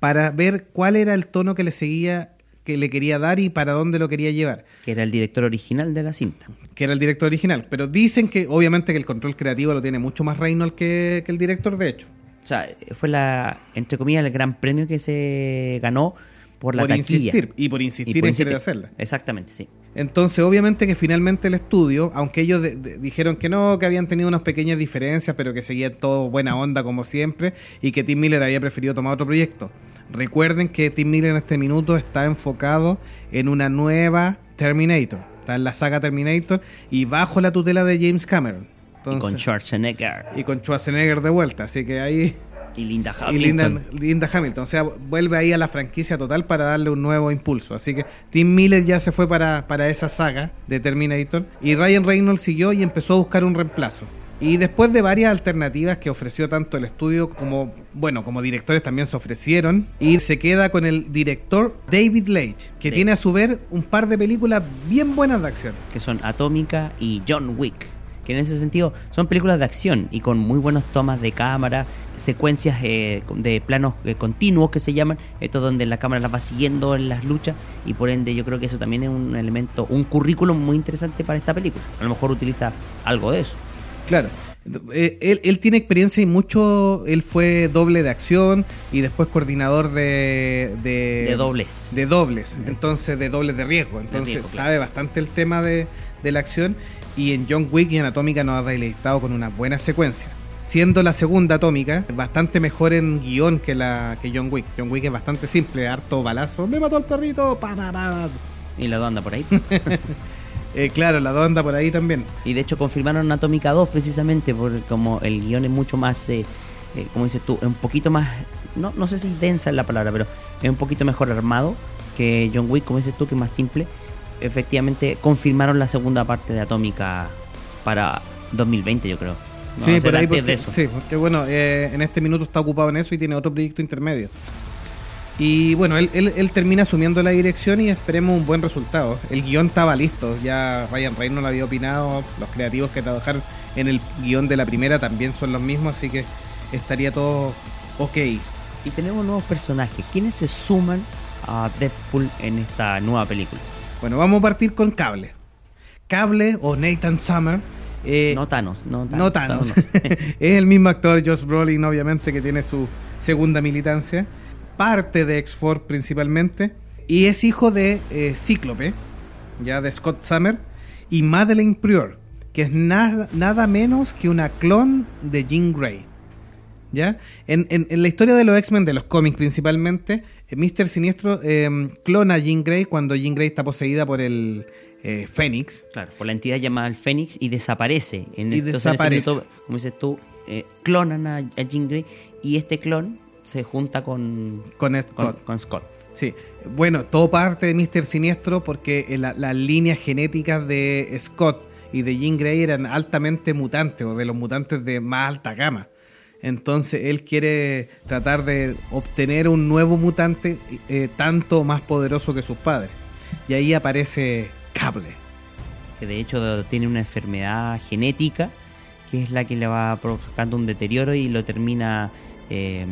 para ver cuál era el tono que le seguía, que le quería dar y para dónde lo quería llevar, Que era el director original de la cinta. que era el director original. Pero dicen que obviamente que el control creativo lo tiene mucho más Reynolds que, que el director, de hecho. O sea, fue la, entre comillas, el gran premio que se ganó por la taquilla. insistir y por insistir Y por en querer hacerla. Exactamente, sí. Entonces, obviamente que finalmente el estudio, aunque ellos de- de- dijeron que no, que habían tenido unas pequeñas diferencias, pero que seguían todo buena onda como siempre, y que Tim Miller había preferido tomar otro proyecto. Recuerden que Tim Miller en este minuto está enfocado en una nueva Terminator. Está en la saga Terminator y bajo la tutela de James Cameron. y con Entonces- Schwarzenegger y con Schwarzenegger de vuelta. Así que ahí y Linda y Hamilton. Linda, Linda Hamilton. O sea, vuelve ahí a la franquicia total para darle un nuevo impulso. Así que Tim Miller ya se fue para, para esa saga de Terminator. Y Ryan Reynolds siguió y empezó a buscar un reemplazo. Y después de varias alternativas que ofreció tanto el estudio como, bueno, como directores también se ofrecieron, y se queda con el director David Leitch, que Sí. tiene a su ver un par de películas bien buenas de acción. que son Atómica y John Wick, que en ese sentido son películas de acción y con muy buenas tomas de cámara, secuencias eh, de planos eh, continuos que se llaman, esto donde la cámara las va siguiendo en las luchas y por ende yo creo que eso también es un elemento, un currículum muy interesante para esta película. A lo mejor utiliza algo de eso. Claro. Eh, él, él tiene experiencia y mucho. Él fue doble de acción y después coordinador de. De, De dobles. De dobles. Entonces, de dobles de riesgo. Entonces, riesgo, claro. sabe bastante el tema de, de la acción. Y en John Wick y en Atómica nos ha deleitado con una buena secuencia. Siendo la segunda Atómica bastante mejor en guion que la que John Wick. John Wick es bastante simple, harto balazo. Me mató el perrito, pa, pa, pa. Y la anda por ahí. Eh, claro, la dos anda por ahí también. Y de hecho confirmaron Atómica 2 precisamente por como el guion es mucho más, eh, eh, como dices tú, un poquito más, no, no sé si densa es la palabra, pero es un poquito mejor armado que John Wick, como dices tú, que es más simple. Efectivamente confirmaron la segunda parte de Atómica para 2020 yo creo. No, sí, por ahí porque, sí, porque bueno, eh, en este minuto está ocupado en eso y tiene otro proyecto intermedio. Y bueno, él, él, él termina asumiendo la dirección y esperemos un buen resultado. El guion estaba listo, ya Ryan Reynolds lo había opinado, los creativos que trabajaron en el guion de la primera también son los mismos, así que estaría todo ok. Y tenemos nuevos personajes. ¿Quiénes se suman a Deadpool en esta nueva película? Bueno, vamos a partir con Cable. Cable o Nathan Summer. eh, no Thanos, no Thanos. No Thanos. Thanos no. es el mismo actor, Josh Brolin, obviamente, que tiene su segunda militancia. Parte de X-Force principalmente. Y es hijo de eh, Cíclope, ya de Scott Summer, y Madeleine Prior, que es nada, nada menos que una clon de Jean Grey. ¿Ya? En, en- en la historia de los X-Men, de los cómics principalmente, eh, Mr. Siniestro eh, clona a Jean Grey cuando Jean Grey está poseída por el eh, Fénix. Claro, por la entidad llamada el Fénix y desaparece. En Y en desaparece. minuto, como dices tú, eh, clonan a, a Jean Grey y este clon se junta con, Con Scott. con Scott. Sí, bueno, todo parte de Mr. Siniestro porque eh, la- las líneas genéticas de Scott y de Jean Grey eran altamente mutantes o de los mutantes de más alta gama. Entonces él quiere tratar de obtener un nuevo mutante eh, tanto más poderoso que sus padres. Y ahí aparece Cable. que de hecho tiene una enfermedad genética que es la que le va provocando un deterioro y lo termina eh,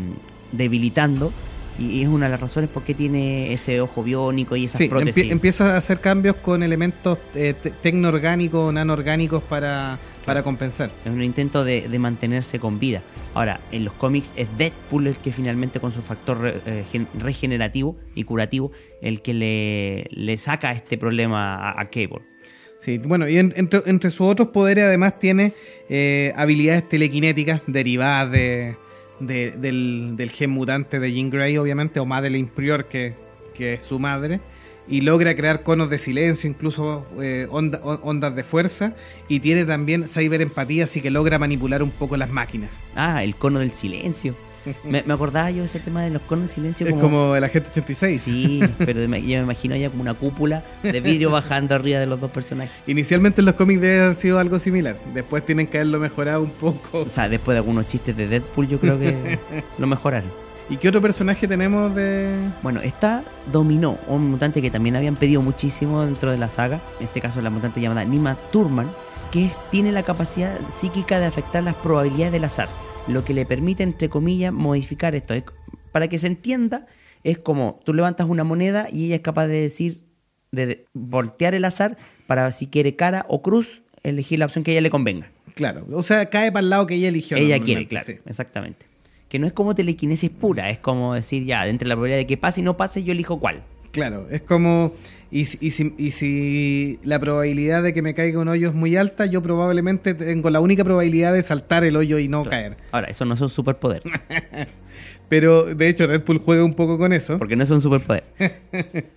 debilitando. Y es una de las razones por qué tiene ese ojo biónico y esas Sí, prótesis. empie- empieza a hacer cambios con elementos eh, te- tecnoorgánicos, nanoorgánicos para, para compensar. Es un intento de, de mantenerse con vida. Ahora, en los cómics es Deadpool el que finalmente con su factor re- eh, gen- regenerativo y curativo, el que le, le saca este problema a, a Cable. Sí, bueno, y en- entre, entre sus otros poderes además tiene eh, habilidades telequinéticas derivadas de, de- del, del gen mutante de Jean Grey, obviamente, o Madeleine Prior, que, que es su madre, y logra crear conos de silencio, incluso eh, onda- on- ondas de fuerza, y tiene también cyberempatía, así que logra manipular un poco las máquinas. Ah, el cono del silencio. Me, me acordaba yo de ese tema de los conos del silencio Es como... como el Agente 86. Sí, pero yo me imagino ya como una cúpula de vidrio bajando arriba de los dos personajes. Inicialmente en los cómics debe haber sido algo similar, después tienen que haberlo mejorado un poco. O sea, después de algunos chistes de Deadpool yo creo que lo mejoraron. ¿Y qué otro personaje tenemos de...? Bueno, está Dominó, un mutante que también habían pedido muchísimo dentro de la saga. En este caso la mutante llamada Nima Turman, que es- tiene la capacidad psíquica de afectar las probabilidades del azar. Lo que le permite, entre comillas, modificar esto. Es- para que se entienda, es como tú levantas una moneda y ella es capaz de decir, de voltear el azar para si quiere cara o cruz, elegir la opción que a ella le convenga. Claro, o sea, cae para el lado que ella eligió. ella quiere, claro, sí. exactamente. Que no es como telequinesis pura, es como decir, ya, entre la probabilidad de que pase y no pase, yo elijo cuál. Claro, es como. Y, si- y si, y si la probabilidad de que me caiga un hoyo es muy alta, yo probablemente tengo la única probabilidad de saltar el hoyo y no caer. Ahora, eso no es un superpoder, Pero de hecho, Deadpool juega un poco con eso. porque no es un superpoder.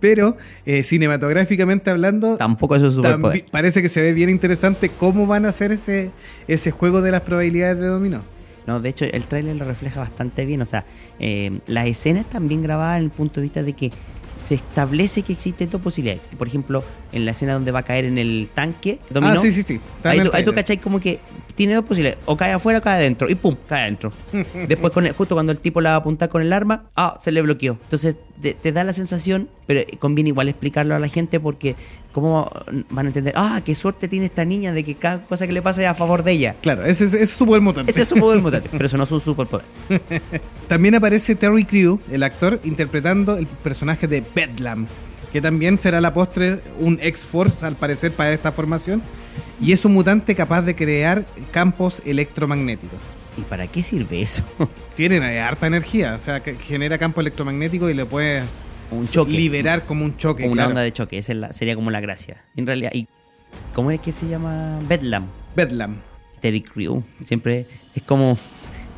Pero eh, cinematográficamente hablando, Tampoco es un superpoder. parece que se ve bien interesante cómo van a hacer ese, ese juego de las probabilidades de dominó. No, de hecho, el tráiler lo refleja bastante bien. O sea, eh, las escenas están bien grabadas en el punto de vista de que se establece que existen dos posibilidades. Por ejemplo, en la escena donde va a caer en el tanque, dominó, Ah, sí, sí, sí. Ahí tú, ahí tú cachai como que tiene dos posibilidades. O cae afuera o cae adentro. Y pum, cae adentro. Después, con el- justo cuando el tipo la va a apuntar con el arma, ah, se le bloqueó. Entonces, te, te da la sensación, pero conviene igual explicarlo a la gente porque cómo van a entender, ah, qué suerte tiene esta niña de que cada cosa que le pase es a favor de ella. Claro, ese, es- ese es su poder mutante. Ese es su poder mutante, pero eso no es un superpoder. También aparece Terry Crew, el actor, interpretando el personaje de Bedlam, que también será la postre un X-Force, al parecer, para esta formación. Y es un mutante capaz de crear campos electromagnéticos. ¿Y para qué sirve eso? Tienen harta energía, o sea, que genera campo electromagnético y le puede Un choque. liberar como un choque. O una claro. onda de choque, esa es la- sería como la gracia. En realidad, ¿y cómo es que se llama Bedlam? Bedlam. Terry Crew. Siempre es como.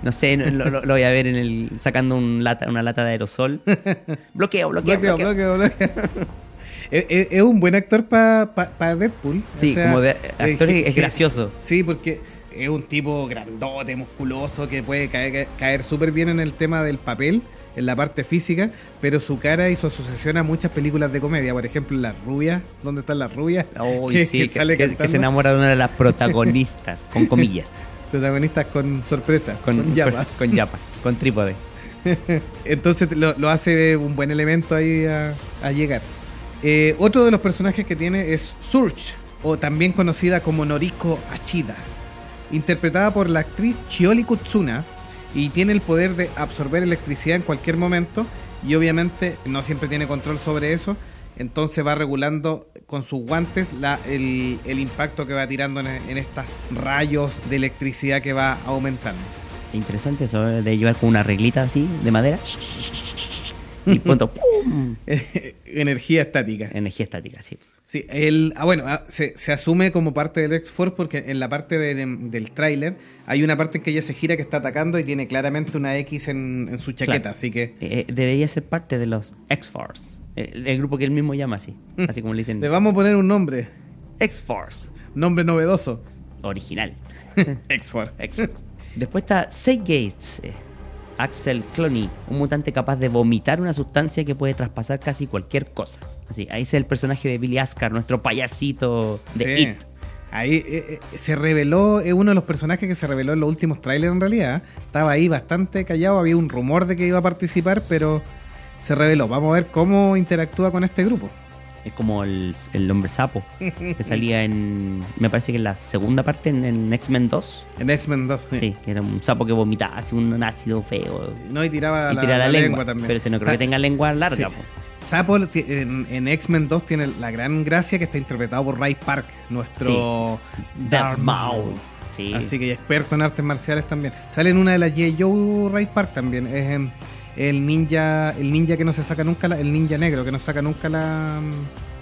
No sé, lo, lo- lo voy a ver en el sacando un lata, una lata de aerosol. bloqueo, bloqueo, Bloqueo, bloqueo. bloqueo, bloqueo. es, es- es un buen actor para Deadpool. Sí, como de- actor es gracioso. Sí, porque es un tipo grandote, musculoso, que puede caer, caer súper bien en el tema del papel, en la parte física, pero su cara y su asociación a muchas películas de comedia. Por ejemplo, Las Rubias, ¿dónde están las rubias? Uy, Que- sí, que que, se enamora de una de las protagonistas, con comillas. Protagonistas con sorpresa, Con, con, llama. con, con yapa, con trípode. Entonces lo, lo hace un buen elemento ahí a, a llegar. Eh, otro de los personajes que tiene es Surge, o también conocida como Noriko Achida, interpretada por la actriz Chioli Kutsuna, y tiene el poder de absorber electricidad en cualquier momento, y obviamente no siempre tiene control sobre eso, entonces va regulando con sus guantes la- el, el impacto que va tirando en, en estos rayos de electricidad que va aumentando. Interesante eso eh, de llevar con una reglita así, de madera. Y punto, ¡pum! Energía estática. Energía estática, sí. Sí, el, ah, bueno, ah, se, se asume como parte del X-Force porque en la parte del, del tráiler hay una parte en que ella se gira que está atacando y tiene claramente una X en, en su chaqueta, Claro. así que Eh, eh, debería ser parte de los X-Force. El, el grupo que él mismo llama así. Así como le dicen. le vamos a poner un nombre, X-Force. nombre novedoso, Original. X-Force. X-Force. Después está Say Gates. eh, Axel Cloney, un mutante capaz de vomitar una sustancia que puede traspasar casi cualquier cosa. Así, ahí es el personaje de Billy Ascar, nuestro payasito de Sí. It. Ahí eh, eh, se reveló, es uno de los personajes que se reveló en los últimos trailers en realidad. Estaba ahí bastante callado, había un rumor de que iba a participar, pero se reveló. Vamos a ver cómo interactúa con este grupo. Es como el, el hombre sapo que salía en. Me parece que en la segunda parte, en, en X-Men 2. En X-Men 2. Sí. que era un sapo que vomitaba así un ácido feo. No, y tiraba Y la, tira la, la lengua. también. Pero este no creo que tenga lengua larga. Sí. po. Sapo en, en X-Men 2 tiene la gran gracia que está interpretado por Ray Park, nuestro Darth Maul. Sí. Así que experto en artes marciales también. Sale en una de las J. Joe Ray Park también. Es em, el ninja, el ninja que no se saca nunca, la- el ninja negro que no saca nunca la,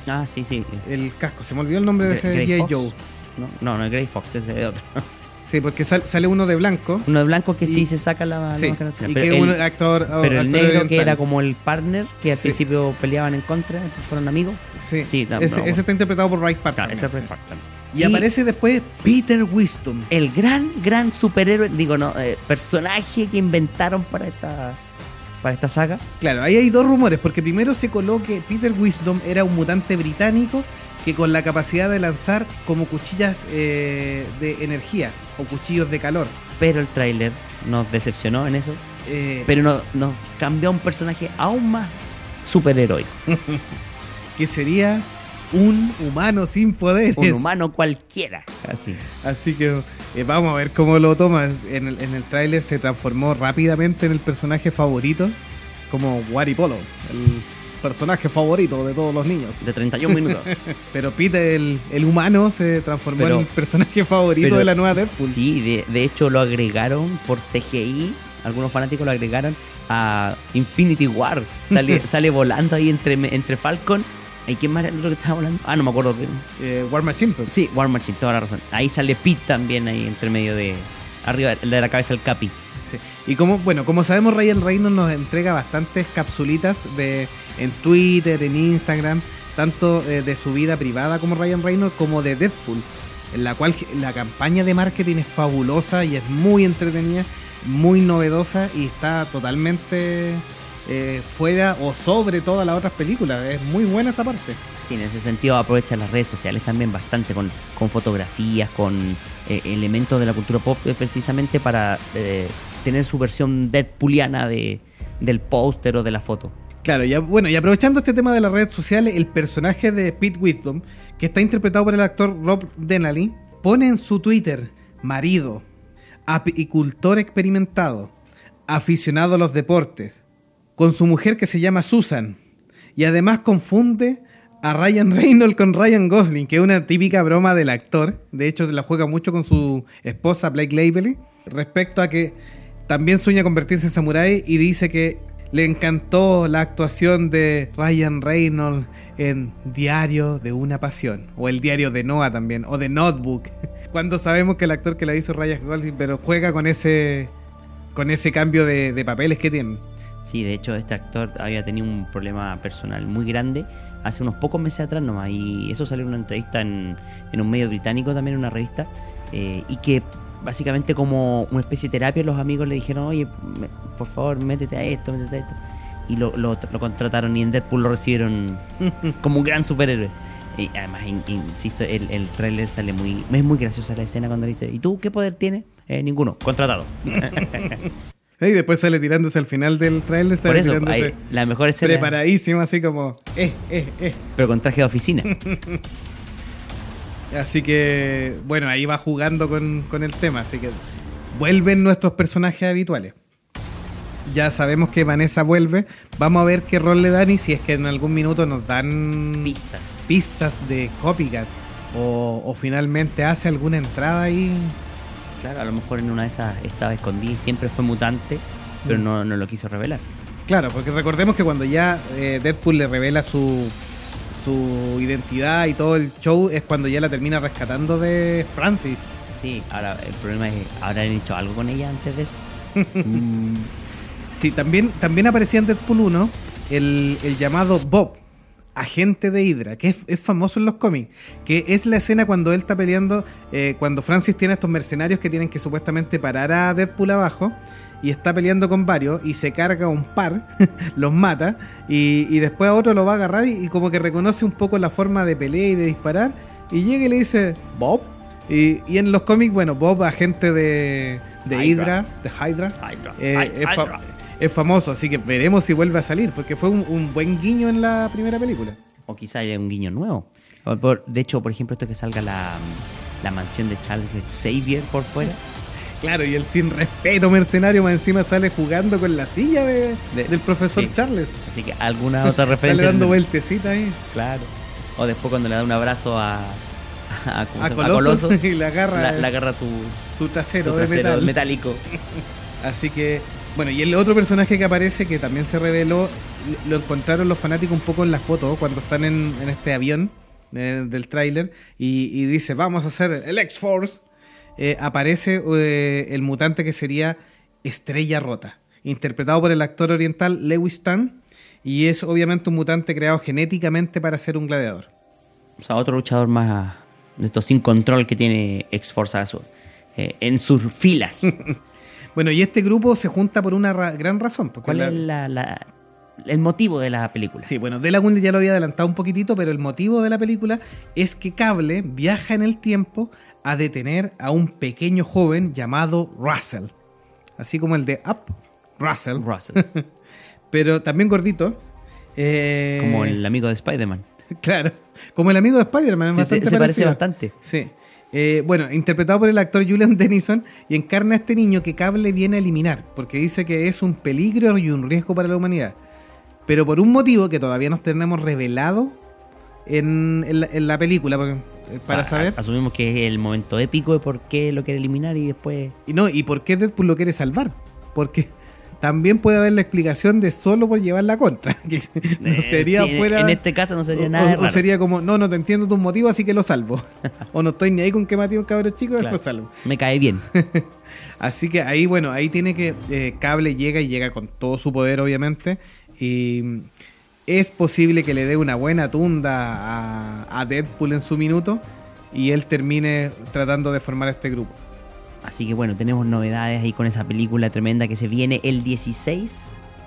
Ah, sí, sí. el casco. Se me olvidó el nombre de ese. Fox. Joe. No, no, no es Grey Fox, ese es otro. Sí, porque sal- sale uno de blanco. Uno de blanco que sí se saca la, la Sí, máscara al final. y Pero que el, un actor, pero el actor negro que era como el partner, que al Sí. principio peleaban en contra, fueron amigos. Sí, Sí, no, ese, no, ese está interpretado por Ray Park. Claro, ese es Ray Park también. y, aparece después Peter Wisdom. el gran, gran superhéroe, digo, no, eh, personaje que inventaron para esta, para esta saga. Claro, ahí hay dos rumores, porque primero se coló que Peter Wisdom era un mutante británico que con la capacidad de lanzar como cuchillas eh, de energía o cuchillos de calor. Pero el tráiler nos decepcionó en eso. eh, Pero no- nos cambió a un personaje aún más superheroico. que sería un humano sin poderes. Un humano cualquiera. Así. Así que eh, vamos a ver cómo lo tomas. En el, en el tráiler se transformó rápidamente en el personaje favorito, como Wari Polo, el personaje favorito de todos los niños. De 31 minutos. Pero Peter, el, el humano, se transformó Pero- en el personaje favorito pero- de la nueva Deadpool. Sí, de, de hecho lo agregaron por CGI algunos fanáticos lo agregaron a Infinity War. Sale, sale volando ahí entre, entre Falcon. ¿Y quién más era el otro que estaba volando? Ah, no me acuerdo. Eh, War Machine. pues. Sí, War Machine, toda la razón. Ahí sale Pete también ahí entre medio de... Arriba de la cabeza del Capi. Sí. Y como, bueno, como sabemos, Ryan Reynolds nos entrega bastantes capsulitas de, en Twitter, en Instagram, tanto eh, de su vida privada como Ryan Reynolds, como de Deadpool, en la cual la campaña de marketing es fabulosa y es muy entretenida, muy novedosa y está totalmente eh, fuera o sobre todas las otras películas. Es muy buena esa parte. Sí, en ese sentido aprovecha las redes sociales también bastante con, con fotografías, con eh, elementos de la cultura pop eh, precisamente para eh, tener su versión Deadpooliana de, del póster o de la foto. Claro, ya, bueno, y aprovechando este tema de las redes sociales, el personaje de Pete Wisdom, que está interpretado por el actor Rob Denali, pone en su Twitter, marido, apicultor experimentado, aficionado a los deportes, con su mujer que se llama Susan, y además confunde a Ryan Reynolds con Ryan Gosling, que es una típica broma del actor, de hecho la juega mucho con su esposa Blake Lively, respecto a que también sueña convertirse en samurái y dice que le encantó la actuación de Ryan Reynolds en Diario de una Pasión, o el Diario de Noah también, o de Notebook, cuando sabemos que el actor que la hizo Ryan Gosling, pero juega con ese, con ese cambio de, de papeles que tiene. Sí, de hecho este actor había tenido un problema personal muy grande hace unos pocos meses atrás nomás y eso salió en una entrevista en, en un medio británico también, en una revista, eh, y que básicamente como una especie de terapia los amigos le dijeron, oye, me- por favor, métete a esto, métete a esto. Y lo, lo, lo contrataron y en Deadpool lo recibieron como un gran superhéroe. Y además, in- insisto, el, el tráiler sale muy... Es muy graciosa la escena cuando dice, ¿y tú qué poder tienes? "Eh, ninguno, contratado. Y después sale tirándose al final del trailer, Por sale eso, tirándose la mejor escena, preparadísimo, así como, eh, eh, eh. pero con traje de oficina. Así que, bueno, ahí va jugando con, con el tema. Así que vuelven nuestros personajes habituales. Ya sabemos que Vanessa vuelve. Vamos a ver qué rol le dan y si es que en algún minuto nos dan Pistas. pistas de copycat. O, o finalmente hace alguna entrada ahí. Claro, a lo mejor en una de esas estaba escondida y siempre fue mutante, pero Mm. no, no lo quiso revelar. Claro, porque recordemos que cuando ya eh, Deadpool le revela su, su identidad y todo el show, es cuando ya la termina rescatando de Francis. Sí, ahora el problema es, ¿habrán hecho algo con ella antes de eso? Mm, Sí, también, también aparecía en Deadpool 1 el, el llamado Bob, agente de Hydra, que es, es famoso en los cómics, que es la escena cuando él está peleando, eh, cuando Francis tiene a estos mercenarios que tienen que supuestamente parar a Deadpool abajo, y está peleando con varios, y se carga un par, los mata, y, y después a otro lo va a agarrar, y, y como que reconoce un poco la forma de pelea y de disparar, y llega y le dice, Bob. Y, y en los cómics, bueno, Bob, agente de, de Hydra. Hydra, de Hydra, Hydra, eh, Hydra. Es famoso, así que veremos si vuelve a salir, porque fue un, un buen guiño en la primera película. o quizá haya un guiño nuevo. De hecho, por ejemplo, esto que salga la, la mansión de Charles Xavier por fuera. Claro, y el sin respeto mercenario más encima sale jugando con la silla de- De- del profesor sí. Charles. Así que alguna otra referencia. Sale dando vueltecita ahí Claro. O después cuando le da un abrazo a, a, Colossus, y le agarra la, la agarra su, su trasero, su trasero metal. metálico. Así que, bueno, y el otro personaje que aparece, que también se reveló, lo encontraron los fanáticos un poco en la foto, cuando están en, en este avión eh, del tráiler, y, y dice, vamos a hacer el X-Force. Eh, aparece eh, el mutante que sería Estrella Rota, interpretado por el actor oriental Lewis Tan, y es obviamente un mutante creado genéticamente para ser un gladiador. O sea, otro luchador más de estos sin control que tiene X-Force Azul. en sus filas. Bueno, y este grupo se junta por una ra- gran razón. ¿Cuál la- es la- la- el motivo de la película? Sí, bueno, De Laguna ya lo había adelantado un poquitito, pero el motivo de la película es que Cable viaja en el tiempo a detener a un pequeño joven llamado Russell. Así como el de Up, Russell. Russell, Pero también gordito. Eh, como el amigo de Spider-Man. Claro, como el amigo de Spider-Man. se, parece parecido. bastante. Sí. Eh, bueno, interpretado por el actor Julian Dennison y encarna a este niño que Cable viene a eliminar, porque dice que es un peligro y un riesgo para la humanidad. Pero por un motivo que todavía nos tenemos revelado en, en la, en la película, porque, eh, para O sea, saber. Asumimos que es el momento épico de por qué lo quiere eliminar y después. Y no, y por qué Deadpool lo quiere salvar. porque también puede haber la explicación de solo por llevar la contra. Que no Eh, sería sí, fuera. En este caso no sería nada o, sería como, no, no te entiendo tus motivos, así que lo salvo. o no estoy ni ahí con que maté a un cabrón chico, Claro. lo salvo. Me cae bien. Así que ahí, bueno, ahí tiene que. eh, Cable llega y llega con todo su poder, obviamente. Y es posible que le dé una buena tunda a, a Deadpool en su minuto. Y él termine tratando de formar este grupo. Así que bueno, tenemos novedades ahí con esa película tremenda que se viene el 16,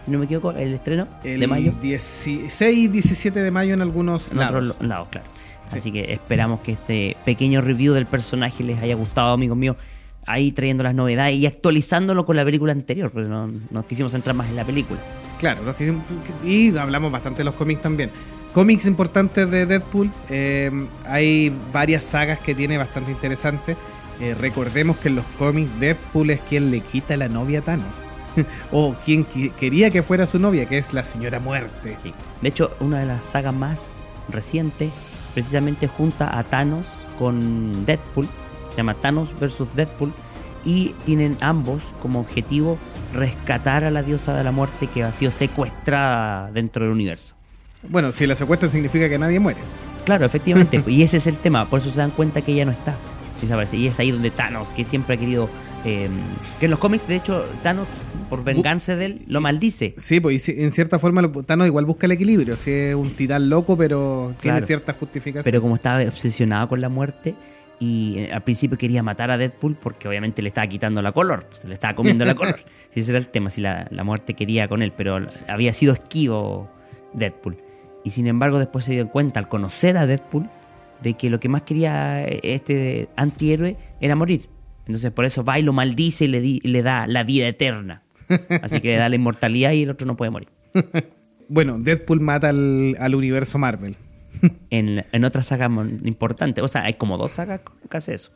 si no me equivoco, el estreno El de mayo. 16 y 17 de mayo en algunos En lados. otros lados, claro. Sí. Así que esperamos que este pequeño review del personaje les haya gustado, amigos míos. Ahí trayendo las novedades y actualizándolo con la película anterior, porque no nos quisimos centrar más en la película. Claro, los que- y hablamos bastante de los cómics también. Cómics importantes de Deadpool, eh, hay varias sagas que tiene bastante interesantes. Eh, recordemos que en los cómics Deadpool es quien le quita la novia a Thanos. o quien qui- quería que fuera su novia, que es la señora muerte. Sí. De hecho, una de las sagas más recientes, precisamente junta a Thanos con Deadpool, se llama Thanos vs. Deadpool, y tienen ambos como objetivo rescatar a la diosa de la muerte que ha sido secuestrada dentro del universo. Bueno, si la secuestran significa que nadie muere. Claro, efectivamente, y ese es el tema, por eso se dan cuenta que ella no está. Y es ahí donde Thanos, que siempre ha querido... eh, que en los cómics, de hecho, Thanos, por venganza de él, lo maldice. Sí, pues y en cierta forma Thanos igual busca el equilibrio. Si es un titán loco, pero tiene cierta justificación. Pero como estaba obsesionado con la muerte y eh, al principio quería matar a Deadpool porque obviamente le estaba quitando la color, se le estaba comiendo la color. Ese era el tema, si la, la muerte quería con él, pero había sido esquivo Deadpool. Y sin embargo después se dio cuenta al conocer a Deadpool de que lo que más quería este antihéroe era morir. Entonces por eso va y lo maldice y le, di- le da la vida eterna. Así que le da la inmortalidad y el otro no puede morir. Bueno, Deadpool mata al, al universo Marvel. En, en otra saga importante, o sea, hay como dos sagas que hace eso.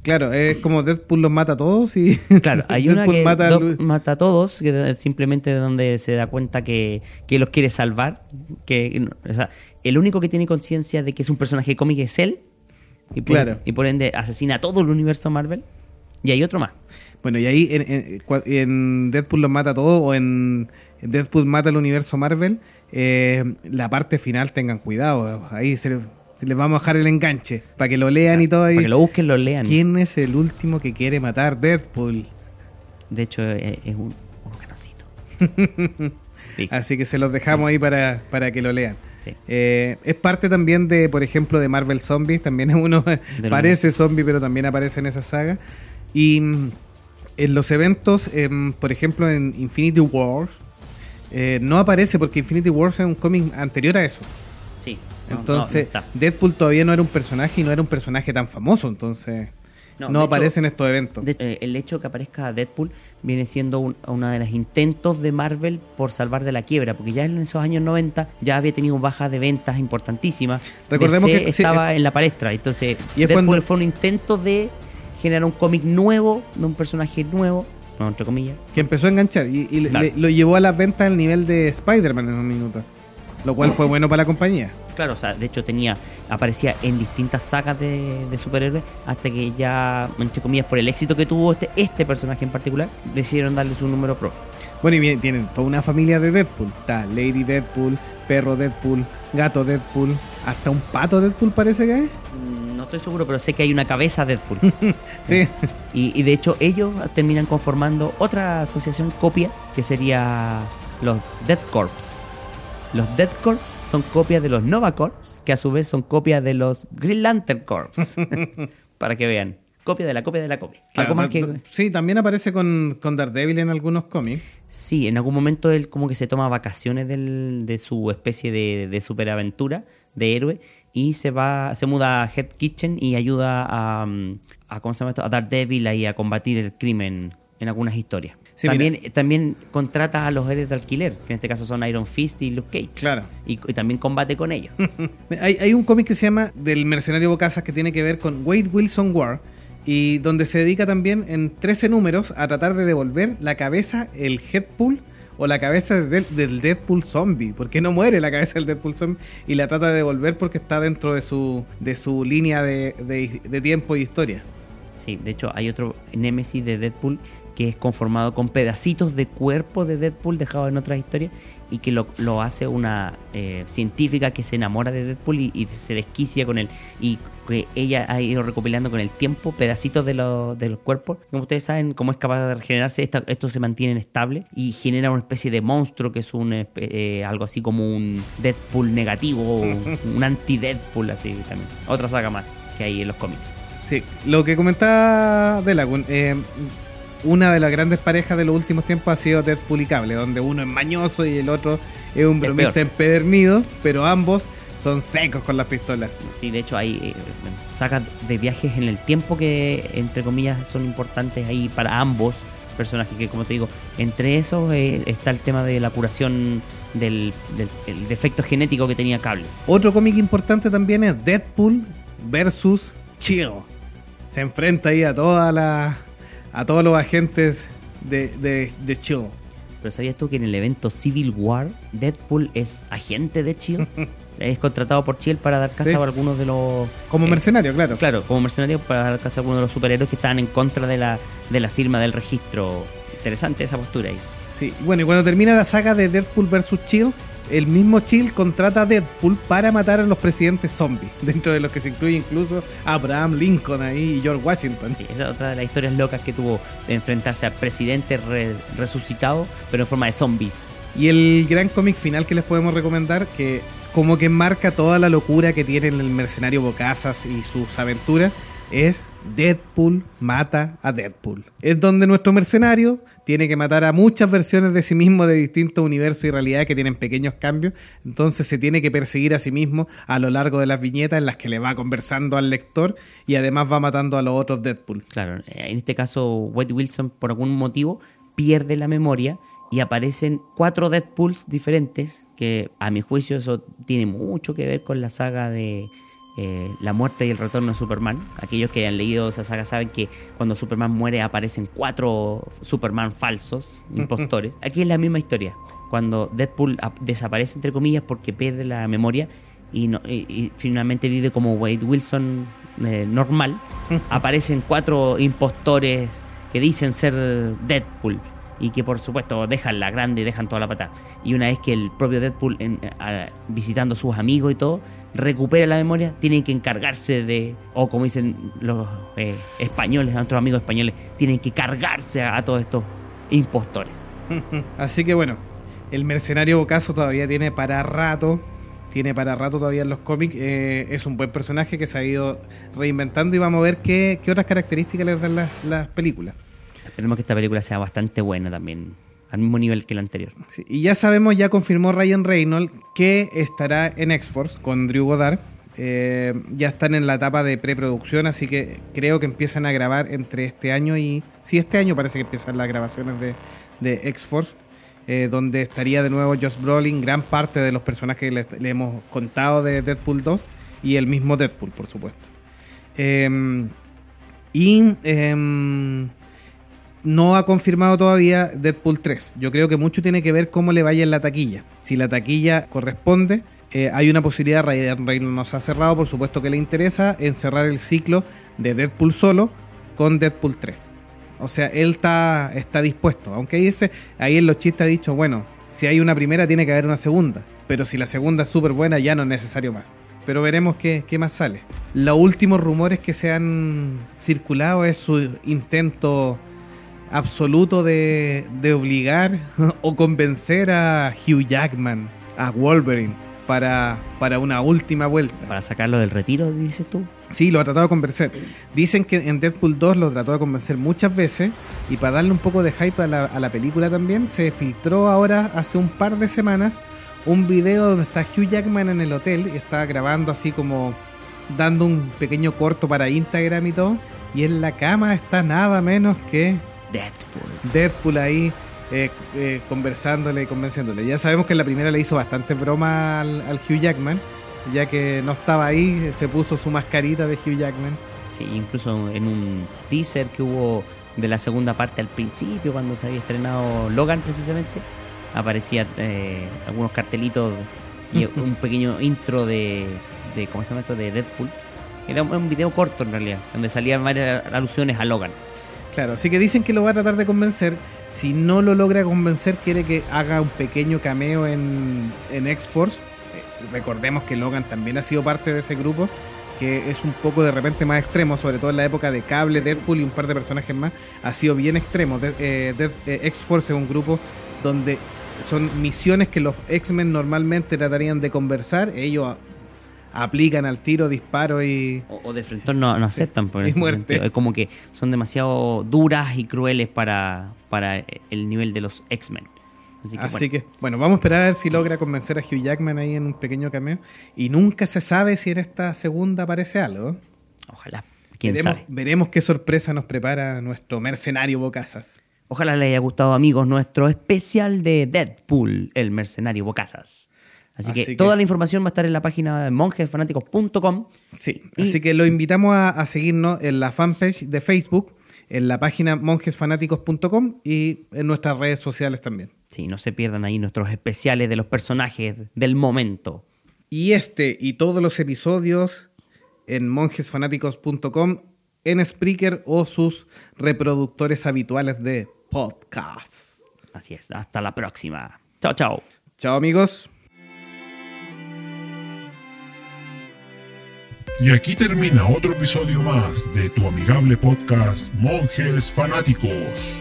Claro, es como Deadpool los mata a todos y. Claro, hay una que mata do- al- mata a todos, que simplemente donde se da cuenta que, que los quiere salvar. Que, o sea, el único que tiene conciencia de que es un personaje cómic es él. Y por, Claro. y por ende asesina a todo el universo Marvel. Y hay otro más. Bueno, y ahí en, en- cua- en Deadpool los mata a todos o en Deadpool mata al universo Marvel, eh, la parte final tengan cuidado. Ahí se, le- se les vamos a dejar el enganche para que lo lean y todo ahí. Para que lo busquen, lo lean. ¿Quién es el último que quiere matar Deadpool? De hecho, eh, es un, un. Sí, Así que se los dejamos ahí para, para que lo lean. Sí. Eh, es parte también de, por ejemplo, de Marvel Zombies. También es uno, parece zombie, pero también aparece en esa saga. Y mm, en los eventos, em, por ejemplo, en Infinity Wars, eh, no aparece porque Infinity Wars es un cómic anterior a eso. Sí. No, Entonces, no. Deadpool todavía no era un personaje y no era un personaje tan famoso. Entonces, no, No, aparece hecho- en estos eventos. De- eh, el hecho de que aparezca Deadpool viene siendo un- uno de los intentos de Marvel por salvar de la quiebra, porque ya en esos años 90 ya había tenido bajas de ventas importantísimas. Recordemos DC que- sí, estaba en la palestra, entonces Y es Deadpool cuando- fue un intento de generar un cómic nuevo, de un personaje nuevo, no, entre comillas. que empezó a enganchar y, y le- Claro. le- lo llevó a las ventas al nivel de Spider-Man en un minuto. Lo cual fue bueno para la compañía. Claro, o sea, de hecho tenía aparecía en distintas sagas de, de superhéroes hasta que ya, entre comillas, por el éxito que tuvo este, este personaje en particular, decidieron darle su número propio. Bueno, y bien, tienen toda una familia de Deadpool. Está Lady Deadpool, Perro Deadpool, Gato Deadpool, hasta un pato Deadpool parece que es. Mm, No estoy seguro, pero sé que hay una cabeza Deadpool. Sí. Y, y de hecho ellos terminan conformando otra asociación copia que sería los Dead Corps. Los Dead Corps son copias de los Nova Corps, que a su vez son copias de los Green Lantern Corps. Para que vean. Copia de la copia de la copia. Claro, más que- sí, también aparece con, con Daredevil en algunos cómics. Sí, en algún momento él como que se toma vacaciones del- de su especie de, de superaventura, de héroe, y se va, se muda a Head Kitchen y ayuda a, mm, a ¿cómo se llama esto? A Daredevil ahí a combatir el crimen en algunas historias. Sí, también, también contrata a los héroes de alquiler, que en este caso son Iron Fist y Luke Cage. Claro. Y, y también combate con ellos. Hay, hay un cómic que se llama Del Mercenario Bocazas que tiene que ver con Wade Wilson War y donde se dedica también en 13 números a tratar de devolver la cabeza, el Headpool o la cabeza de- del Deadpool zombie, porque no muere la cabeza del Deadpool zombie y la trata de devolver porque está dentro de su, de su línea de, de- de tiempo y historia. Sí, de hecho hay otro Nemesis de Deadpool que es conformado con pedacitos de cuerpo de Deadpool dejados en otras historias y que lo, lo hace una eh, científica que se enamora de Deadpool y, y se desquicia con él. Y que ella ha ido recopilando con el tiempo pedacitos de, los de los cuerpos. Como ustedes saben, cómo es capaz de regenerarse, esta- esto se mantiene estable y genera una especie de monstruo que es un espe- eh, algo así como un Deadpool negativo, un anti-Deadpool, así también. Otra saga más que hay en los cómics. Sí, lo que comentaba Delagun, eh, una de las grandes parejas de los últimos tiempos ha sido Deadpool y Cable, donde uno es mañoso y el otro es un bromista empedernido, pero ambos son secos con las pistolas. Sí, de hecho hay eh, sagas de viajes en el tiempo que, entre comillas, son importantes ahí para ambos personajes, que como te digo, entre esos eh, está el tema de la curación del, del- el defecto genético que tenía Cable. Otro cómic importante también es Deadpool versus Chill. Se enfrenta ahí a toda la, a todos los agentes de, de, de Chill. Pero ¿sabías tú que en el evento Civil War, Deadpool es agente de Shield? es contratado por Shield para dar caza Sí. a algunos de los... Como eh, mercenario, claro. Claro, como mercenario para dar caza a algunos de los superhéroes que estaban en contra de la, de la firma del registro. Interesante esa postura ahí. Sí, bueno, y cuando termina la saga de Deadpool vs. Chill, el mismo Chill contrata a Deadpool para matar a los presidentes zombies, dentro de los que se incluye incluso Abraham Lincoln ahí y George Washington. Sí, esa es otra de las historias locas que tuvo de enfrentarse a presidentes re- resucitados, pero en forma de zombies. Y el gran cómic final que les podemos recomendar, que como que marca toda la locura que tiene el mercenario Bocazas y sus aventuras, es Deadpool mata a Deadpool. Es donde nuestro mercenario tiene que matar a muchas versiones de sí mismo de distintos universos y realidades que tienen pequeños cambios. Entonces se tiene que perseguir a sí mismo a lo largo de las viñetas en las que le va conversando al lector y además va matando a los otros Deadpool. Claro, eh, en este caso, Wade Wilson, por algún motivo, pierde la memoria y aparecen cuatro Deadpools diferentes, que a mi juicio eso tiene mucho que ver con la saga de eh, La muerte y el retorno de Superman. Aquellos que hayan leído esa saga saben que cuando Superman muere aparecen cuatro Superman falsos, impostores. Aquí es la misma historia. Cuando Deadpool ap- desaparece, entre comillas, porque pierde la memoria y, no- y- y finalmente vive como Wade Wilson eh, normal, aparecen cuatro impostores que dicen ser Deadpool y que por supuesto dejan la grande y dejan toda la patada. Y una vez que el propio Deadpool, en- a- visitando a sus amigos y todo, recupera la memoria, tienen que encargarse de, o como dicen los eh, españoles, nuestros amigos españoles, tienen que cargarse a, a todos estos impostores. Así que bueno, el mercenario Bocaso todavía tiene para rato. Tiene para rato todavía en los cómics. eh, es un buen personaje que se ha ido reinventando y vamos a ver qué, qué otras características le dan las, las películas. Esperemos que esta película sea bastante buena también, al mismo nivel que la anterior. Y ya sabemos, ya confirmó Ryan Reynolds que estará en X-Force con Drew Goddard. Eh, ya están en la etapa de preproducción, así que creo que empiezan a grabar entre este año y. Sí, este año parece que empiezan las grabaciones de, de X-Force, eh, donde estaría de nuevo Josh Brolin, gran parte de los personajes que le, hemos contado de Deadpool 2 y el mismo Deadpool, por supuesto. Em, y. no ha confirmado todavía Deadpool 3. Yo creo que mucho tiene que ver cómo le vaya en la taquilla. Si la taquilla corresponde, eh, hay una posibilidad, Ryan Reynolds nos ha cerrado, por supuesto que le interesa, en cerrar el ciclo de Deadpool solo con Deadpool 3. O sea, él está, dispuesto. Aunque ese, ahí en los chistes ha dicho, bueno, si hay una primera tiene que haber una segunda. Pero si la segunda es súper buena ya no es necesario más. Pero veremos qué, qué más sale. Los últimos rumores que se han circulado es su intento absoluto de, de obligar o convencer a Hugh Jackman, a Wolverine, para, para una última vuelta. Para sacarlo del retiro, dices tú. Sí, lo ha tratado de convencer. Dicen que en Deadpool 2 lo trató de convencer muchas veces y para darle un poco de hype a la, a la película también, se filtró ahora hace un par de semanas un video donde está Hugh Jackman en el hotel y está grabando así como dando un pequeño corto para Instagram y todo. Y en la cama está nada menos que Deadpool. Deadpool ahí eh, eh, conversándole y convenciéndole. Ya sabemos que en la primera le hizo bastante broma al, al Hugh Jackman, ya que no estaba ahí, se puso su mascarita de Hugh Jackman. Sí, incluso en un teaser que hubo de la segunda parte al principio, cuando se había estrenado Logan precisamente, aparecía eh, algunos cartelitos y un pequeño intro de, de ¿cómo se llama esto? De Deadpool. Era un, un video corto en realidad, donde salían varias alusiones a Logan. Claro, así que dicen que lo va a tratar de convencer. Si no lo logra convencer, quiere que haga un pequeño cameo en, en X-Force. Eh, recordemos que Logan también ha sido parte de ese grupo, que es un poco de repente más extremo, sobre todo en la época de Cable, Deadpool y un par de personajes más. Ha sido bien extremo. De- eh, eh, X-Force es un grupo donde son misiones que los X-Men normalmente tratarían de conversar. Ellos aplican al tiro, disparo y. O, o de frente no, no aceptan por Y ese muerte. sentido. Es como que son demasiado duras y crueles para, para el nivel de los X-Men. Así que, Así bueno, que, bueno, vamos a esperar a ver si logra convencer a Hugh Jackman ahí en un pequeño cameo. Y nunca se sabe si en esta segunda aparece algo. ojalá. ¿Quién veremos, sabe? veremos qué sorpresa nos prepara nuestro mercenario Bocasas. Ojalá les haya gustado, amigos, nuestro especial de Deadpool, el mercenario Bocasas. Así, Así que, que- toda la información va a estar en la página de monjesfanáticos.com. Sí, Y- así que lo invitamos a, a seguirnos en la fanpage de Facebook, en la página monjesfanáticos.com y en nuestras redes sociales también. Sí, no se pierdan ahí nuestros especiales de los personajes del momento. Y este y todos los episodios en monjesfanáticos.com, en Spreaker o sus reproductores habituales de podcast. Así es, hasta la próxima. Chao, chao. Chao amigos. Y aquí termina otro episodio más de tu amigable podcast Monjes Fanáticos.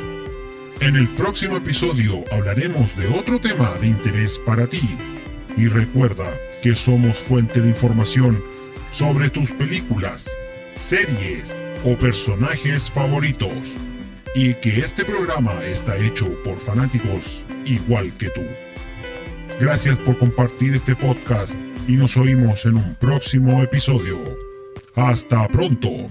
En el próximo episodio hablaremos de otro tema de interés para ti. Y recuerda que somos fuente de información sobre tus películas, series o personajes favoritos. Y que este programa está hecho por fanáticos igual que tú. Gracias por compartir este podcast y nos oímos en un próximo episodio. Hasta pronto.